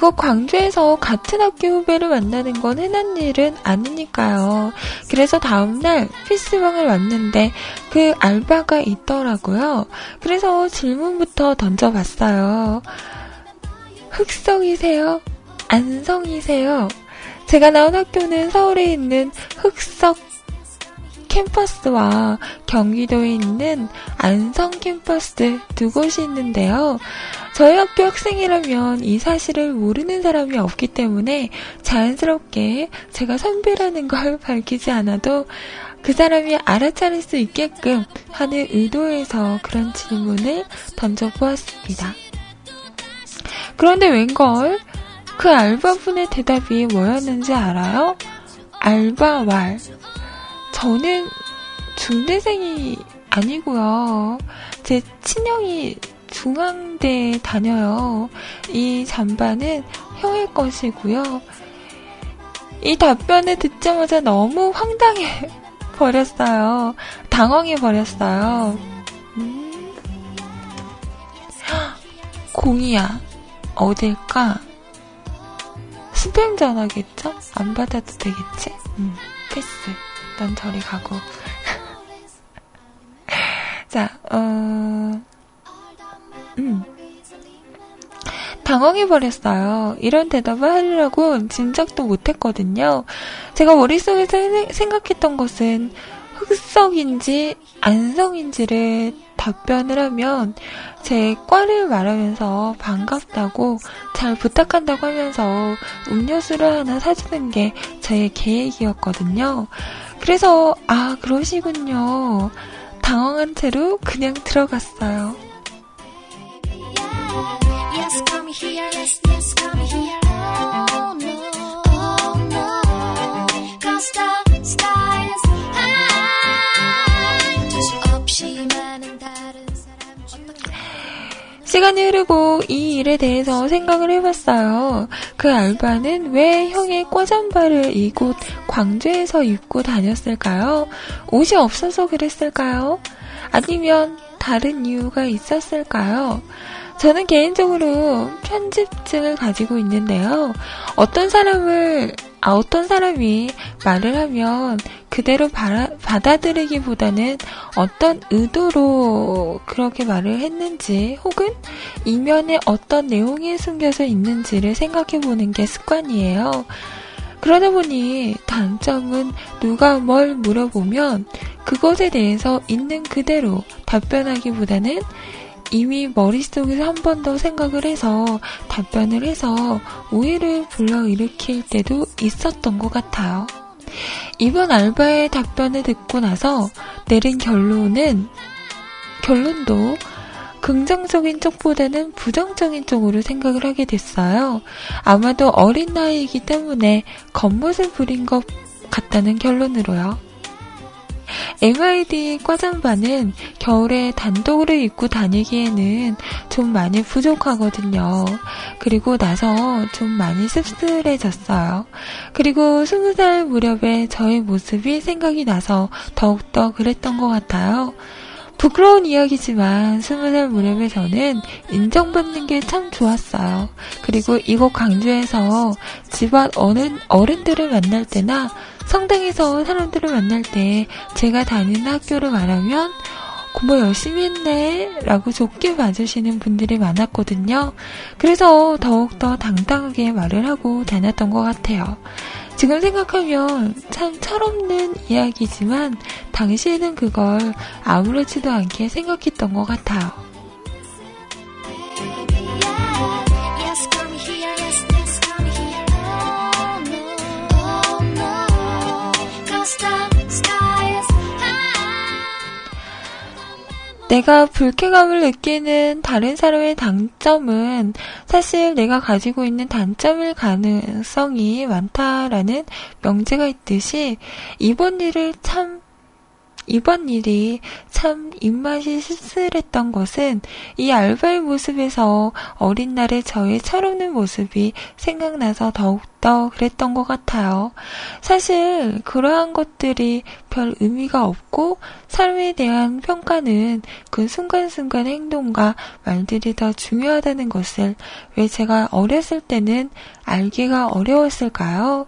이거 광주에서 같은 학교 후배를 만나는 건 흔한 일은 아니니까요. 그래서 다음날 PC방을 왔는데 그 알바가 있더라고요. 그래서 질문부터 던져봤어요. 흑성이세요? 안성이세요? 제가 나온 학교는 서울에 있는 흑석 캠퍼스와 경기도에 있는 안성 캠퍼스 두 곳이 있는데요. 저희 학교 학생이라면 이 사실을 모르는 사람이 없기 때문에 자연스럽게 제가 선배라는 걸 밝히지 않아도 그 사람이 알아차릴 수 있게끔 하는 의도에서 그런 질문을 던져보았습니다. 그런데 웬걸? 그 알바분의 대답이 뭐였는지 알아요? 알바왈. 저는 중대생이 아니고요. 제 친형이 중앙대에 다녀요. 이 잠바는 형의 것이고요. 이 답변을 듣자마자 너무 황당해 버렸어요. 당황해 버렸어요. 음. 공이야. 어딜까? 스팸 전화겠죠? 안 받아도 되겠지? 음, 패스. 넌 저리 가고. 자, 어, 음. 당황해버렸어요. 이런 대답을 하려고 진작도 못했거든요. 제가 머릿속에서 생- 생각했던 것은 흑석인지 안성인지를 답변을 하면 제 과를 말하면서 반갑다고 잘 부탁한다고 하면서 음료수를 하나 사주는 게 제 계획이었거든요. 그래서 아 그러시군요. 당황한 채로 그냥 들어갔어요. 시간이 흐르고 이 일에 대해서 생각을 해봤어요. 그 알바는 왜 형의 꽈잠바를 이곳 광주에서 입고 다녔을까요? 옷이 없어서 그랬을까요? 아니면 다른 이유가 있었을까요? 저는 개인적으로 편집증을 가지고 있는데요. 어떤 사람을, 아, 어떤 사람이 말을 하면 그대로 바라, 받아들이기보다는 어떤 의도로 그렇게 말을 했는지 혹은 이면에 어떤 내용이 숨겨져 있는지를 생각해 보는 게 습관이에요. 그러다 보니 단점은 누가 뭘 물어보면 그것에 대해서 있는 그대로 답변하기보다는 이미 머릿속에서 한 번 더 생각을 해서 답변을 해서 오해를 불러일으킬 때도 있었던 것 같아요. 이번 알바의 답변을 듣고 나서 내린 결론은, 결론도 긍정적인 쪽보다는 부정적인 쪽으로 생각을 하게 됐어요. 아마도 어린 나이이기 때문에 겉멋을 부린 것 같다는 결론으로요. MID 과잠바는 겨울에 단독으로 입고 다니기에는 좀 많이 부족하거든요. 그리고 나서 좀 많이 씁쓸해졌어요. 그리고 스무 살 무렵에 저의 모습이 생각이 나서 더욱더 그랬던 것 같아요. 부끄러운 이야기지만 스무 살 무렵에 저는 인정받는 게 참 좋았어요. 그리고 이곳 광주에서 집안 어른, 어른들을 만날 때나 성당에서 사람들을 만날 때 제가 다니는 학교를 말하면 공부 열심히 했네 라고 좋게 봐주시는 분들이 많았거든요. 그래서 더욱더 당당하게 말을 하고 다녔던 것 같아요. 지금 생각하면 참 철없는 이야기지만 당시에는 그걸 아무렇지도 않게 생각했던 것 같아요. 내가 불쾌감을 느끼는 다른 사람의 단점은 사실 내가 가지고 있는 단점일 가능성이 많다라는 명제가 있듯이 이번 일을 참 이번 일이 참 입맛이 씁쓸했던 것은 이 알바의 모습에서 어린 날의 저의 철없는 모습이 생각나서 더욱더 그랬던 것 같아요. 사실 그러한 것들이 별 의미가 없고 삶에 대한 평가는 그 순간순간 행동과 말들이 더 중요하다는 것을 왜 제가 어렸을 때는 알기가 어려웠을까요?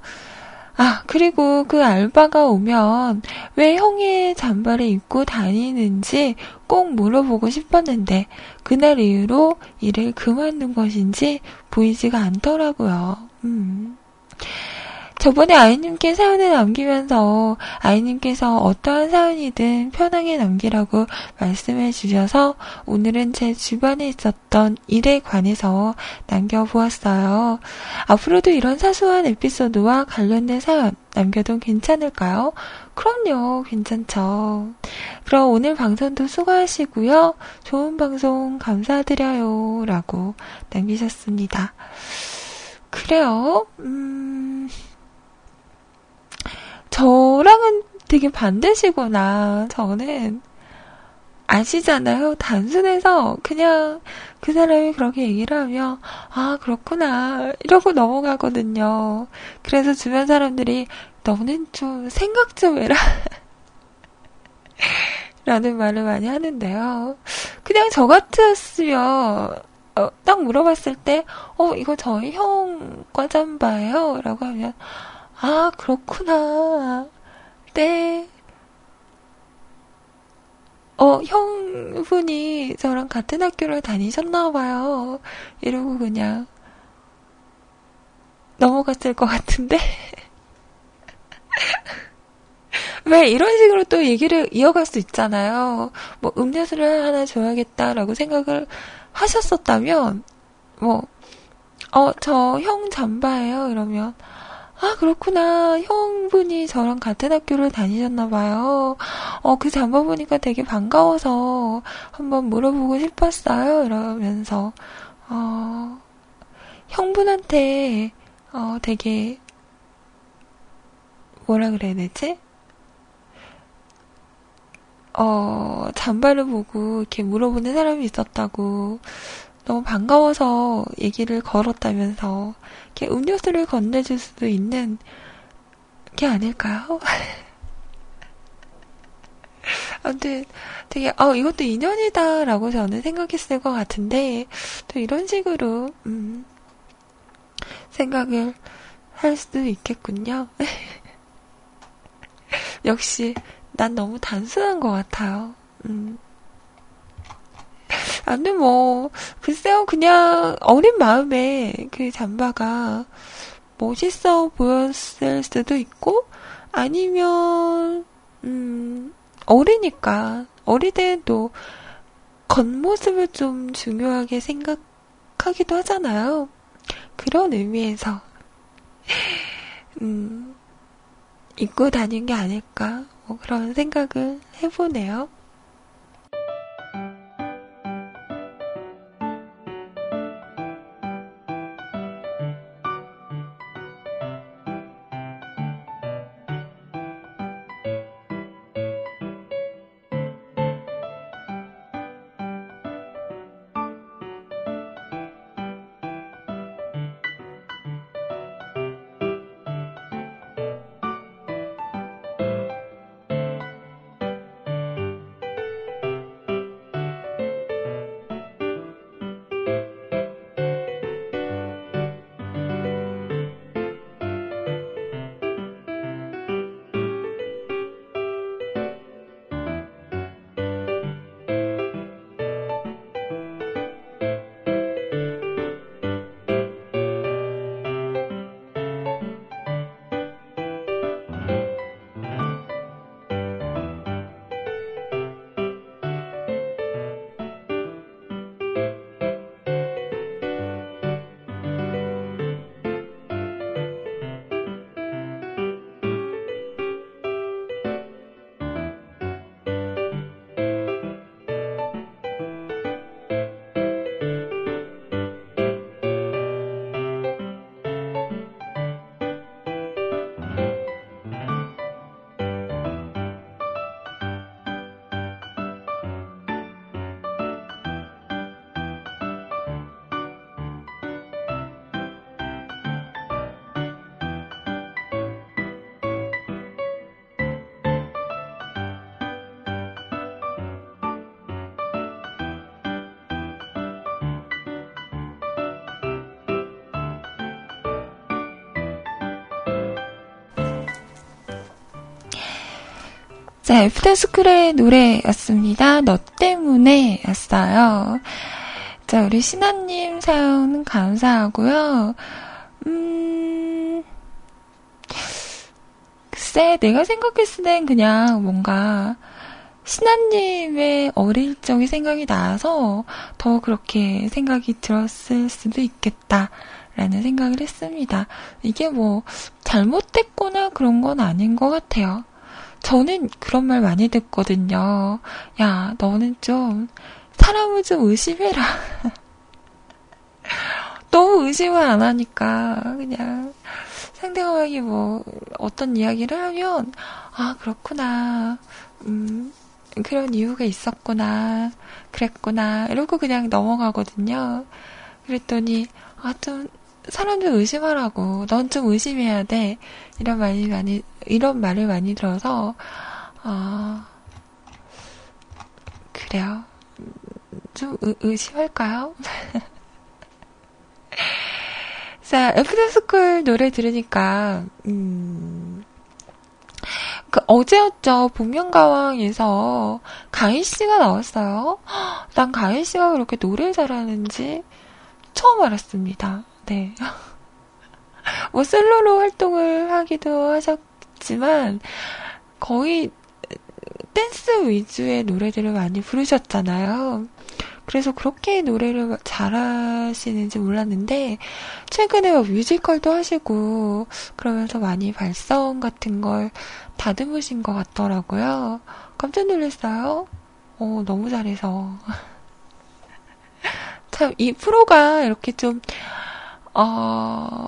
아, 그리고 그 알바가 오면 왜 형의 잠바를 입고 다니는지 꼭 물어보고 싶었는데 그날 이후로 일을 그만둔 것인지 보이지가 않더라고요. 음. 저번에 아이님께 사연을 남기면서 아이님께서 어떠한 사연이든 편하게 남기라고 말씀해 주셔서 오늘은 제 주변에 있었던 일에 관해서 남겨보았어요. 앞으로도 이런 사소한 에피소드와 관련된 사연 남겨도 괜찮을까요? 그럼요, 괜찮죠. 그럼 오늘 방송도 수고하시고요. 좋은 방송 감사드려요. 라고 남기셨습니다. 그래요, 음, 저랑은 되게 반대시구나. 저는 아시잖아요. 단순해서 그냥 그 사람이 그렇게 얘기를 하면 아 그렇구나 이러고 넘어가거든요. 그래서 주변 사람들이 너는 좀 생각 좀 해라. 라는 말을 많이 하는데요. 그냥 저 같았으면 어, 딱 물어봤을 때, 어, 이거 저희 형 과잠바예요? 라고 하면, 아, 그렇구나. 네. 어, 형분이 저랑 같은 학교를 다니셨나봐요. 이러고 그냥 넘어갔을 것 같은데. 왜 이런 식으로 또 얘기를 이어갈 수 있잖아요. 뭐 음료수를 하나 줘야겠다라고 생각을 하셨었다면, 뭐, 어, 저 형 잠바예요. 이러면, 아, 그렇구나. 형분이 저랑 같은 학교를 다니셨나 봐요. 어, 그 잠바 보니까 되게 반가워서 한번 물어보고 싶었어요. 이러면서, 어, 형분한테, 어, 되게, 뭐라 그래야 되지? 어, 잠바를 보고 이렇게 물어보는 사람이 있었다고 너무 반가워서 얘기를 걸었다면서 이렇게 음료수를 건네줄 수도 있는 게 아닐까요? 아무튼 되게 아 이것도 인연이다라고 저는 생각했을 것 같은데 또 이런 식으로 음, 생각을 할 수도 있겠군요. 역시 난 너무 단순한 것 같아요. 음. 아무튼 뭐 글쎄요 그냥 어린 마음에 그 잠바가 멋있어 보였을 수도 있고 아니면 음 어리니까 어릴 때도 겉모습을 좀 중요하게 생각하기도 하잖아요. 그런 의미에서 음, 입고 다닌 게 아닐까 뭐 그런 생각을 해보네요. 자, 애프터스쿨의 노래였습니다. 너 때문에 였어요. 자, 우리 신하님 사연 감사하고요. 음, 글쎄, 내가 생각했을 땐 그냥 뭔가, 신하님의 어릴 적의 생각이 나서 더 그렇게 생각이 들었을 수도 있겠다. 라는 생각을 했습니다. 이게 뭐, 잘못됐거나 그런 건 아닌 것 같아요. 저는 그런 말 많이 듣거든요. 야, 너는 좀 사람을 좀 의심해라. 너무 의심을 안 하니까 그냥 상대방이 뭐 어떤 이야기를 하면 아 그렇구나 음 그런 이유가 있었구나 그랬구나 이러고 그냥 넘어가거든요. 그랬더니 아 좀 사람들 의심하라고. 넌 좀 의심해야 돼. 이런 말이 많이, 이런 말을 많이 들어서, 아, 그래요. 좀 의, 의심할까요? 자, 애프터스쿨 노래 들으니까, 음, 그 어제였죠. 복면가왕에서 가인 씨가 나왔어요. 난 가인 씨가 그렇게 노래 잘하는지 처음 알았습니다. 네. 뭐 솔로로 활동을 하기도 하셨지만 거의 댄스 위주의 노래들을 많이 부르셨잖아요. 그래서 그렇게 노래를 잘하시는지 몰랐는데 최근에 뭐 뮤지컬도 하시고 그러면서 많이 발성 같은 걸 다듬으신 것 같더라고요. 깜짝 놀랐어요. 어, 너무 잘해서. 참, 이 프로가 이렇게 좀 어,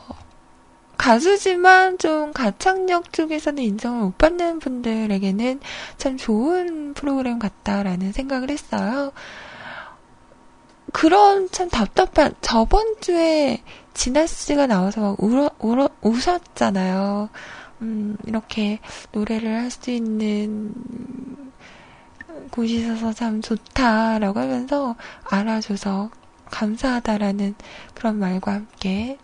가수지만 좀 가창력 쪽에서는 인정을 못 받는 분들에게는 참 좋은 프로그램 같다라는 생각을 했어요. 그런 참 답답한, 저번 주에 진아 씨가 나와서 막 울어, 울어, 우셨잖아요. 음, 이렇게 노래를 할 수 있는 곳이 있어서 참 좋다라고 하면서 알아줘서 감사하다라는 그런 말과 함께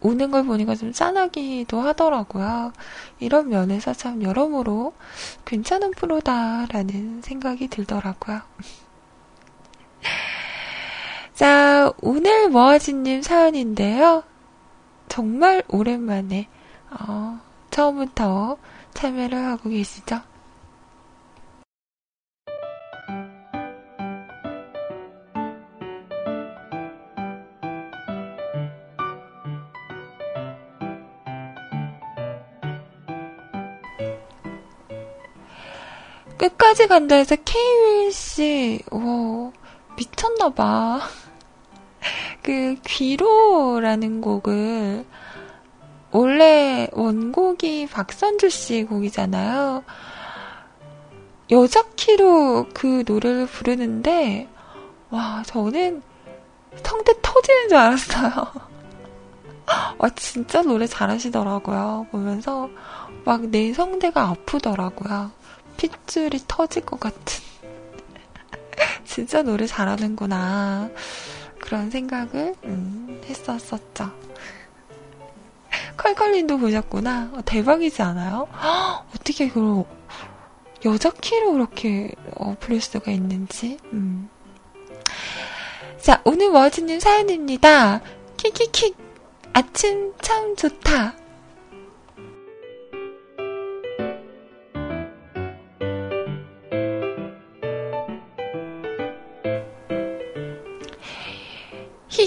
우는 걸 보니까 좀 짠하기도 하더라고요. 이런 면에서 참 여러모로 괜찮은 프로다라는 생각이 들더라고요. 자, 오늘 모아지님 사연인데요. 정말 오랜만에, 어, 처음부터 참여를 하고 계시죠? 끝까지 간다 해서 케이윌 씨, 와, 미쳤나봐. 그, 귀로라는 곡을, 원래 원곡이 박선주 씨 곡이잖아요. 여자 키로 그 노래를 부르는데, 와, 저는 성대 터지는 줄 알았어요. 와, 진짜 노래 잘하시더라고요. 보면서 막 내 성대가 아프더라고요. 핏줄이 터질 것 같은. 진짜 노래 잘하는구나. 그런 생각을 음, 했었었죠. 컬컬님도 보셨구나. 어, 대박이지 않아요? 허, 어떻게 그런 여자 키로 그렇게 어, 부를 수가 있는지. 음. 자, 오늘 워즈님 사연입니다. 키키키 아침 참 좋다.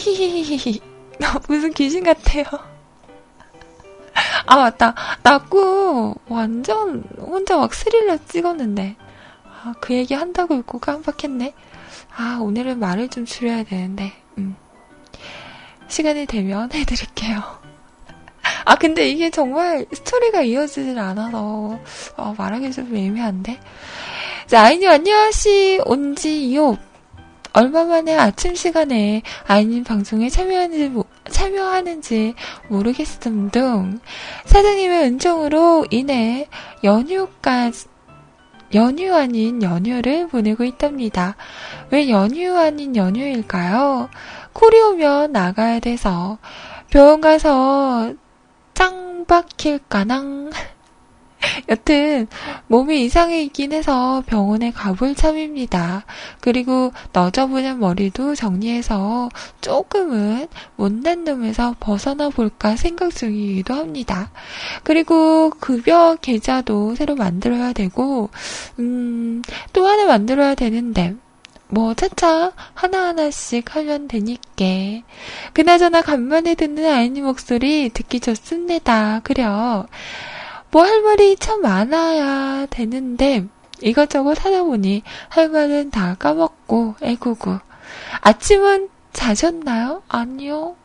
히히히히히. 무슨 귀신 같아요. 아, 맞다. 나꾸 완전 혼자 막 스릴러 찍었는데. 아, 그 얘기 한다고 읽고 깜빡했네. 아, 오늘은 말을 좀 줄여야 되는데. 음. 시간이 되면 해드릴게요. 아, 근데 이게 정말 스토리가 이어지질 않아서, 어, 말하기 좀 애매한데? 자, 아이님 안녕하시, 온지요. 얼마 만에 아침 시간에 아이님 방송에 참여하는지, 참여하는지 모르겠음 등 사장님의 은총으로 인해 연휴까지 연휴 아닌 연휴를 보내고 있답니다. 왜 연휴 아닌 연휴일까요? 콜이 오면 나가야 돼서 병원 가서 짱 박힐까낭 여튼 몸이 이상해 있긴 해서 병원에 가볼 참입니다. 그리고 너저분한 머리도 정리해서 조금은 못난 놈에서 벗어나 볼까 생각 중이기도 합니다. 그리고 급여 계좌도 새로 만들어야 되고 음, 또 하나 만들어야 되는데 뭐 차차 하나하나씩 하면 되니께 그나저나 간만에 듣는 아이님 목소리 듣기 좋습니다. 그려 뭐 할 말이 참 많아야 되는데 이것저것 하다 보니 할 말은 다 까먹고 애구구. 아침은 자셨나요? 아니요.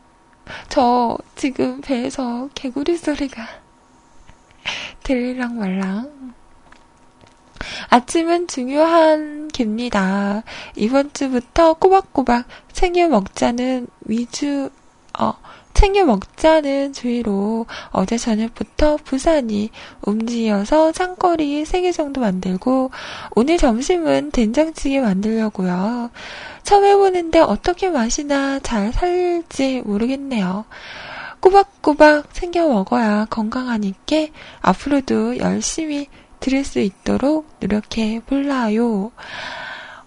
저 지금 배에서 개구리 소리가 들리랑 말랑. 아침은 중요한 개입니다. 이번 주부터 꼬박꼬박 챙겨 먹자는 위주, 어, 챙겨 먹자는 주의로 어제 저녁부터 부산이 움직여서 창거리 3개 정도 만들고 오늘 점심은 된장찌개 만들려고요. 처음 해보는데 어떻게 맛이나 잘 살지 모르겠네요. 꼬박꼬박 챙겨 먹어야 건강하니까 앞으로도 열심히 들을 수 있도록 노력해 볼라요.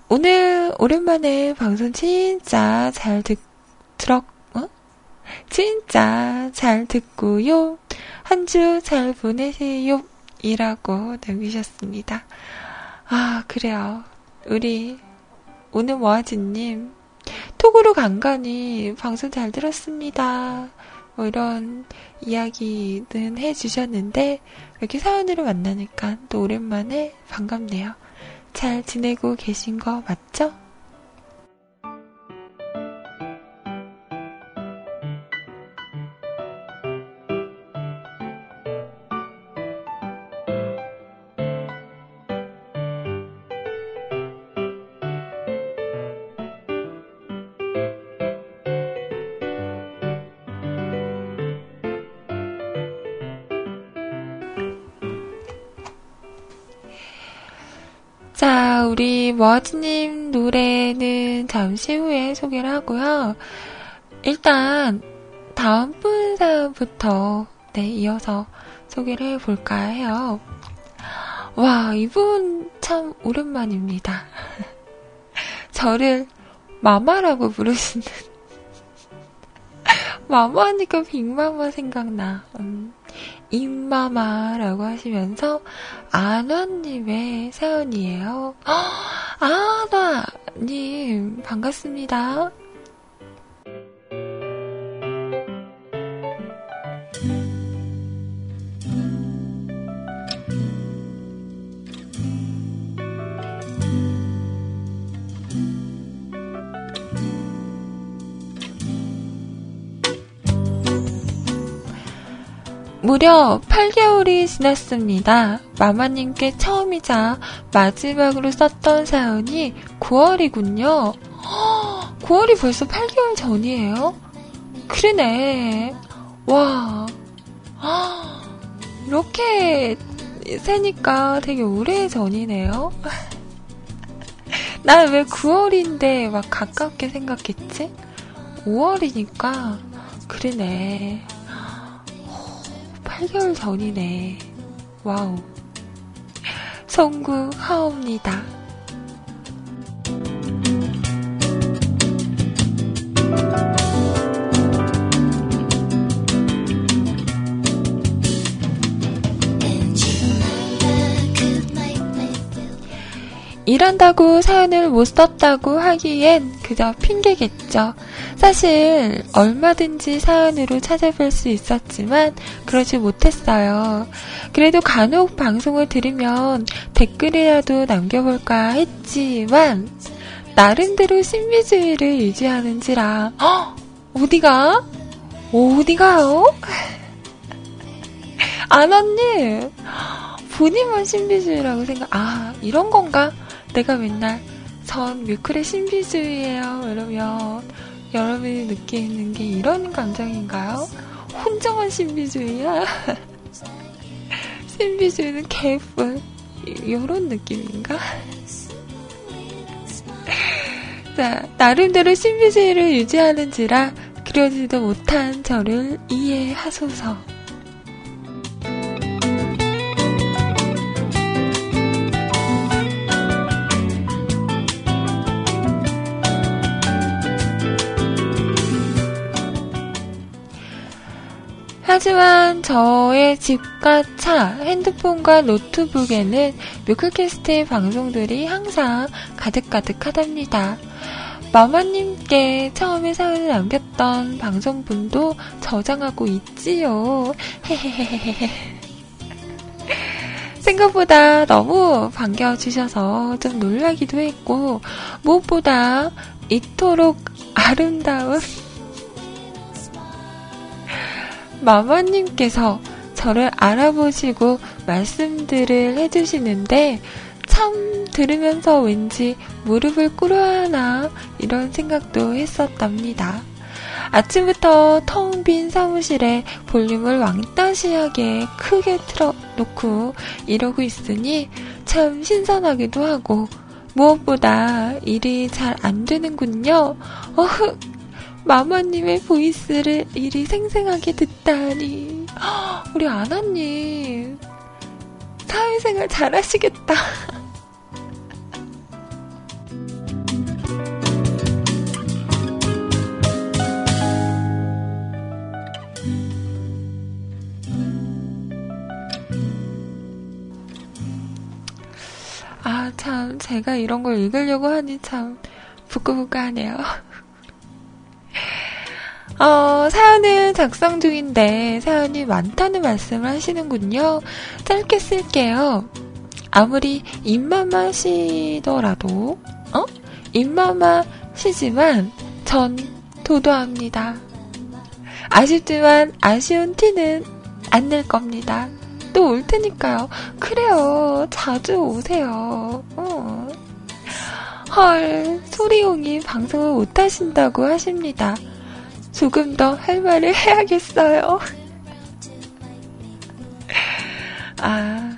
오늘 오랜만에 방송 진짜 잘 듣, 들었, 진짜 잘 듣고요. 한 주 잘 보내세요. 이라고 남기셨습니다. 아, 그래요. 우리, 오늘 모아지님, 톡으로 간간히 방송 잘 들었습니다. 뭐 이런 이야기는 해주셨는데, 이렇게 사연으로 만나니까 또 오랜만에 반갑네요. 잘 지내고 계신 거 맞죠? 머아지님 노래는 잠시 후에 소개를 하고요. 일단 다음 분 사연부터 네 이어서 소개를 해볼까 해요. 와 이분 참 오랜만입니다. 저를 마마라고 부르시는 마마하니까 빅마마 생각나. 음, 임마마라고 하시면서 아나님의 사연이에요. 아 나님 반갑습니다. 무려 8개월이 지났습니다. 마마님께 처음이자 마지막으로 썼던 사연이 9월이군요. 9월이 벌써 8개월 전이에요? 그러네. 와. 이렇게 세니까 되게 오래 전이네요. 난왜 9월인데 막 가깝게 생각했지? 5월이니까 그러네. 8개월 전이네. 와우. 송구 하옵니다. 일한다고 사연을 못 썼다고 하기엔 그저 핑계겠죠. 사실 얼마든지 사연으로 찾아뵐 수 있었지만 그러지 못했어요. 그래도 간혹 방송을 들으면 댓글이라도 남겨볼까 했지만 나름대로 신비주의를 유지하는지라 헉! 어디가? 어디가요? 아나님 본인만 신비주의라고 생각 아 이런 건가? 내가 맨날 전 뮤클의 신비주의예요 이러면 여러분이 느끼는 게 이런 감정인가요? 혼자만 신비주의야? 신비주의는 개뿔 이런 느낌인가? 자, 나름대로 신비주의를 유지하는지라 그러지도 못한 저를 이해하소서. 하지만 저의 집과 차, 핸드폰과 노트북에는 뮤클캐스트의 방송들이 항상 가득가득하답니다. 마마님께 처음에 사연을 남겼던 방송분도 저장하고 있지요. 생각보다 너무 반겨주셔서 좀 놀라기도 했고, 무엇보다 이토록 아름다운 마마님께서 저를 알아보시고 말씀들을 해주시는데 참 들으면서 왠지 무릎을 꿇어야 하나 이런 생각도 했었답니다. 아침부터 텅 빈 사무실에 볼륨을 왕따시하게 크게 틀어놓고 이러고 있으니 참 신선하기도 하고 무엇보다 일이 잘 안 되는군요. 어흑 마마님의 보이스를 이리 생생하게 듣다니. 우리 아나님, 사회생활 잘하시겠다. 아, 참, 제가 이런 걸 읽으려고 하니 참 부끄부끄하네요. 어, 사연을 작성 중인데 사연이 많다는 말씀을 하시는군요. 짧게 쓸게요. 아무리 입마마시더라도, 어? 입마마시지만 전 도도합니다. 아쉽지만 아쉬운 티는 안 낼 겁니다. 또 올 테니까요. 그래요. 자주 오세요. 어. 헐, 소리용이 방송을 못 하신다고 하십니다. 조금 더 할 말을 해야겠어요. 아,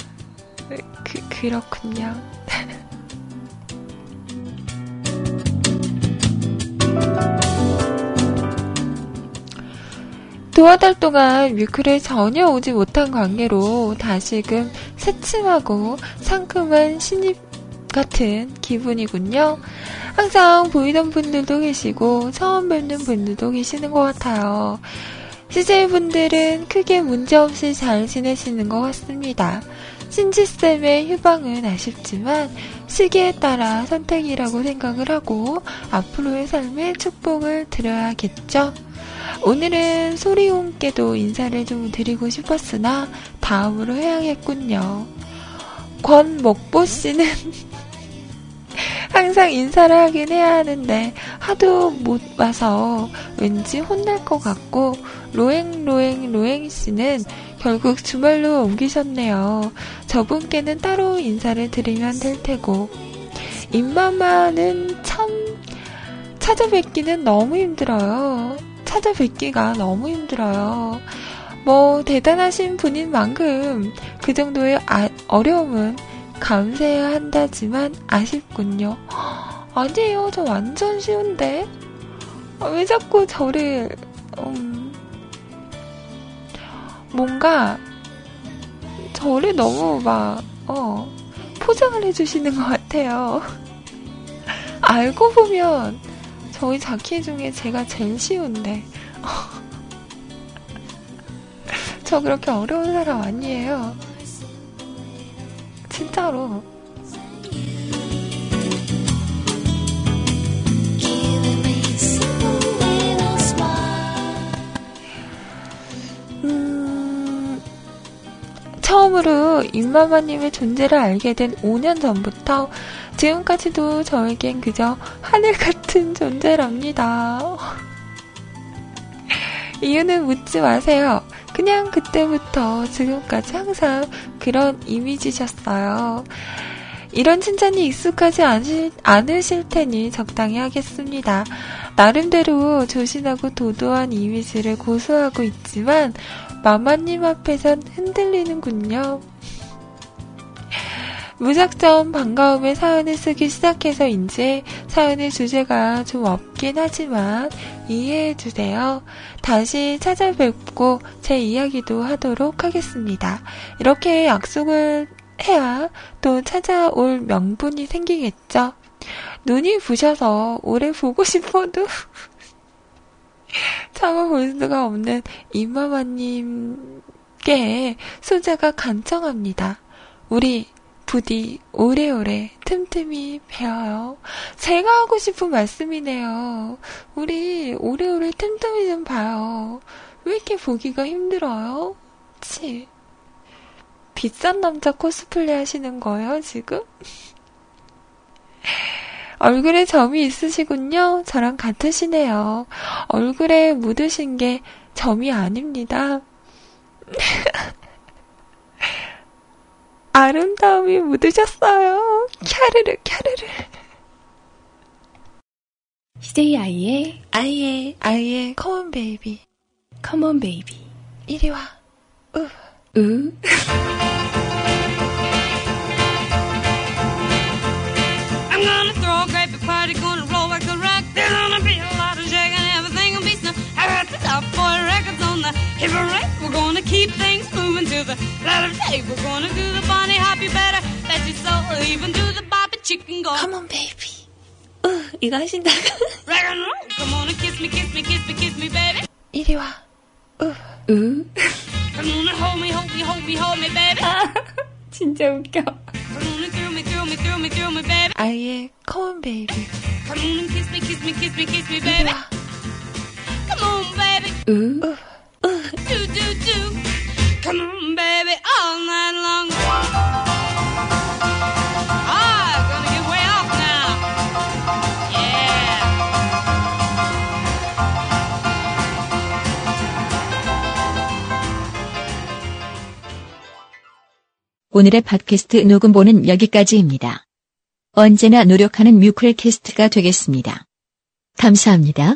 그, 그렇군요. 두어 달 동안 뮤클에 전혀 오지 못한 관계로 다시금 새침하고 상큼한 신입 같은 기분이군요. 항상 보이던 분들도 계시고 처음 뵙는 분들도 계시는 것 같아요. CJ분들은 크게 문제없이 잘 지내시는 것 같습니다. 신지쌤의 휴방은 아쉽지만 시기에 따라 선택이라고 생각을 하고 앞으로의 삶에 축복을 드려야겠죠. 오늘은 소리홈께도 인사를 좀 드리고 싶었으나 다음으로 해야겠군요. 권목보 씨는 항상 인사를 하긴 해야 하는데 하도 못 와서 왠지 혼날 것 같고 로행 로행 로행 씨는 결국 주말로 옮기셨네요. 저분께는 따로 인사를 드리면 될 테고 임마마는 참 찾아뵙기는 너무 힘들어요. 찾아뵙기가 너무 힘들어요. 뭐 대단하신 분인 만큼 그 정도의 아, 어려움은 감수해야 한다지만 아쉽군요. 아니에요. 저 완전 쉬운데. 아, 왜 자꾸 저를, 음, 뭔가, 저를 너무 막, 어, 포장을 해주시는 것 같아요. 알고 보면, 저희 자키 중에 제가 제일 쉬운데. 저 그렇게 어려운 사람 아니에요. 진짜로. 음, 처음으로 임마마님의 존재를 알게 된 5년 전부터 지금까지도 저에겐 그저 하늘 같은 존재랍니다. 이유는 묻지 마세요. 그냥 그때부터 지금까지 항상 그런 이미지셨어요. 이런 칭찬이 익숙하지 않으실, 않으실 테니 적당히 하겠습니다. 나름대로 조신하고 도도한 이미지를 고수하고 있지만 마마님 앞에선 흔들리는군요. 무작정 반가움에 사연을 쓰기 시작해서인지 사연의 주제가 좀 없긴 하지만 이해해 주세요. 다시 찾아뵙고 제 이야기도 하도록 하겠습니다. 이렇게 약속을 해야 또 찾아올 명분이 생기겠죠. 눈이 부셔서 오래 보고 싶어도 참아볼 수가 없는 임마마님께 소자가 간청합니다. 우리 부디 오래오래 틈틈이 배워요. 제가 하고 싶은 말씀이네요. 우리 오래오래 틈틈이 좀 봐요. 왜 이렇게 보기가 힘들어요? 치. 비싼 남자 코스플레이 하시는 거예요, 지금? 얼굴에 점이 있으시군요. 저랑 같으시네요. 얼굴에 묻으신 게 점이 아닙니다. 아름다움이 묻으셨어요. 캬르르, 캬르르. CJ 아이의 아이의, 아이의, 컴온 베이비. Come on baby. 이리 와. 으. 으. I'm gonna throw a great big party, gonna roll like a rock. There's gonna be a lot of shaking, everything will be snow. I got the top boy records on the hip parade. We're gonna keep things moving to the lot of tape. We're gonna do the bunny hop, you better bet your soul. We'll even do the bobby chicken go. 컴온 베이비. 으, 이거 하신다고? Rock and roll. Come on and kiss me, kiss me, kiss me, kiss me, baby. 이리 와. 으. 으. Come on and hold me, hold me, hold me, hold me, baby. 진짜 웃겨. Come on and thrill me, thrill me, thrill me, thrill me, baby. 아이의 컴온 베이비. Come on and kiss me, kiss me, kiss me, kiss me, 이리 baby. 와. Come on, baby. 으. Ah. 오늘의 팟캐스트 녹음본은 여기까지입니다. 언제나 노력하는 뮤클캐스트가 되겠습니다. 감사합니다.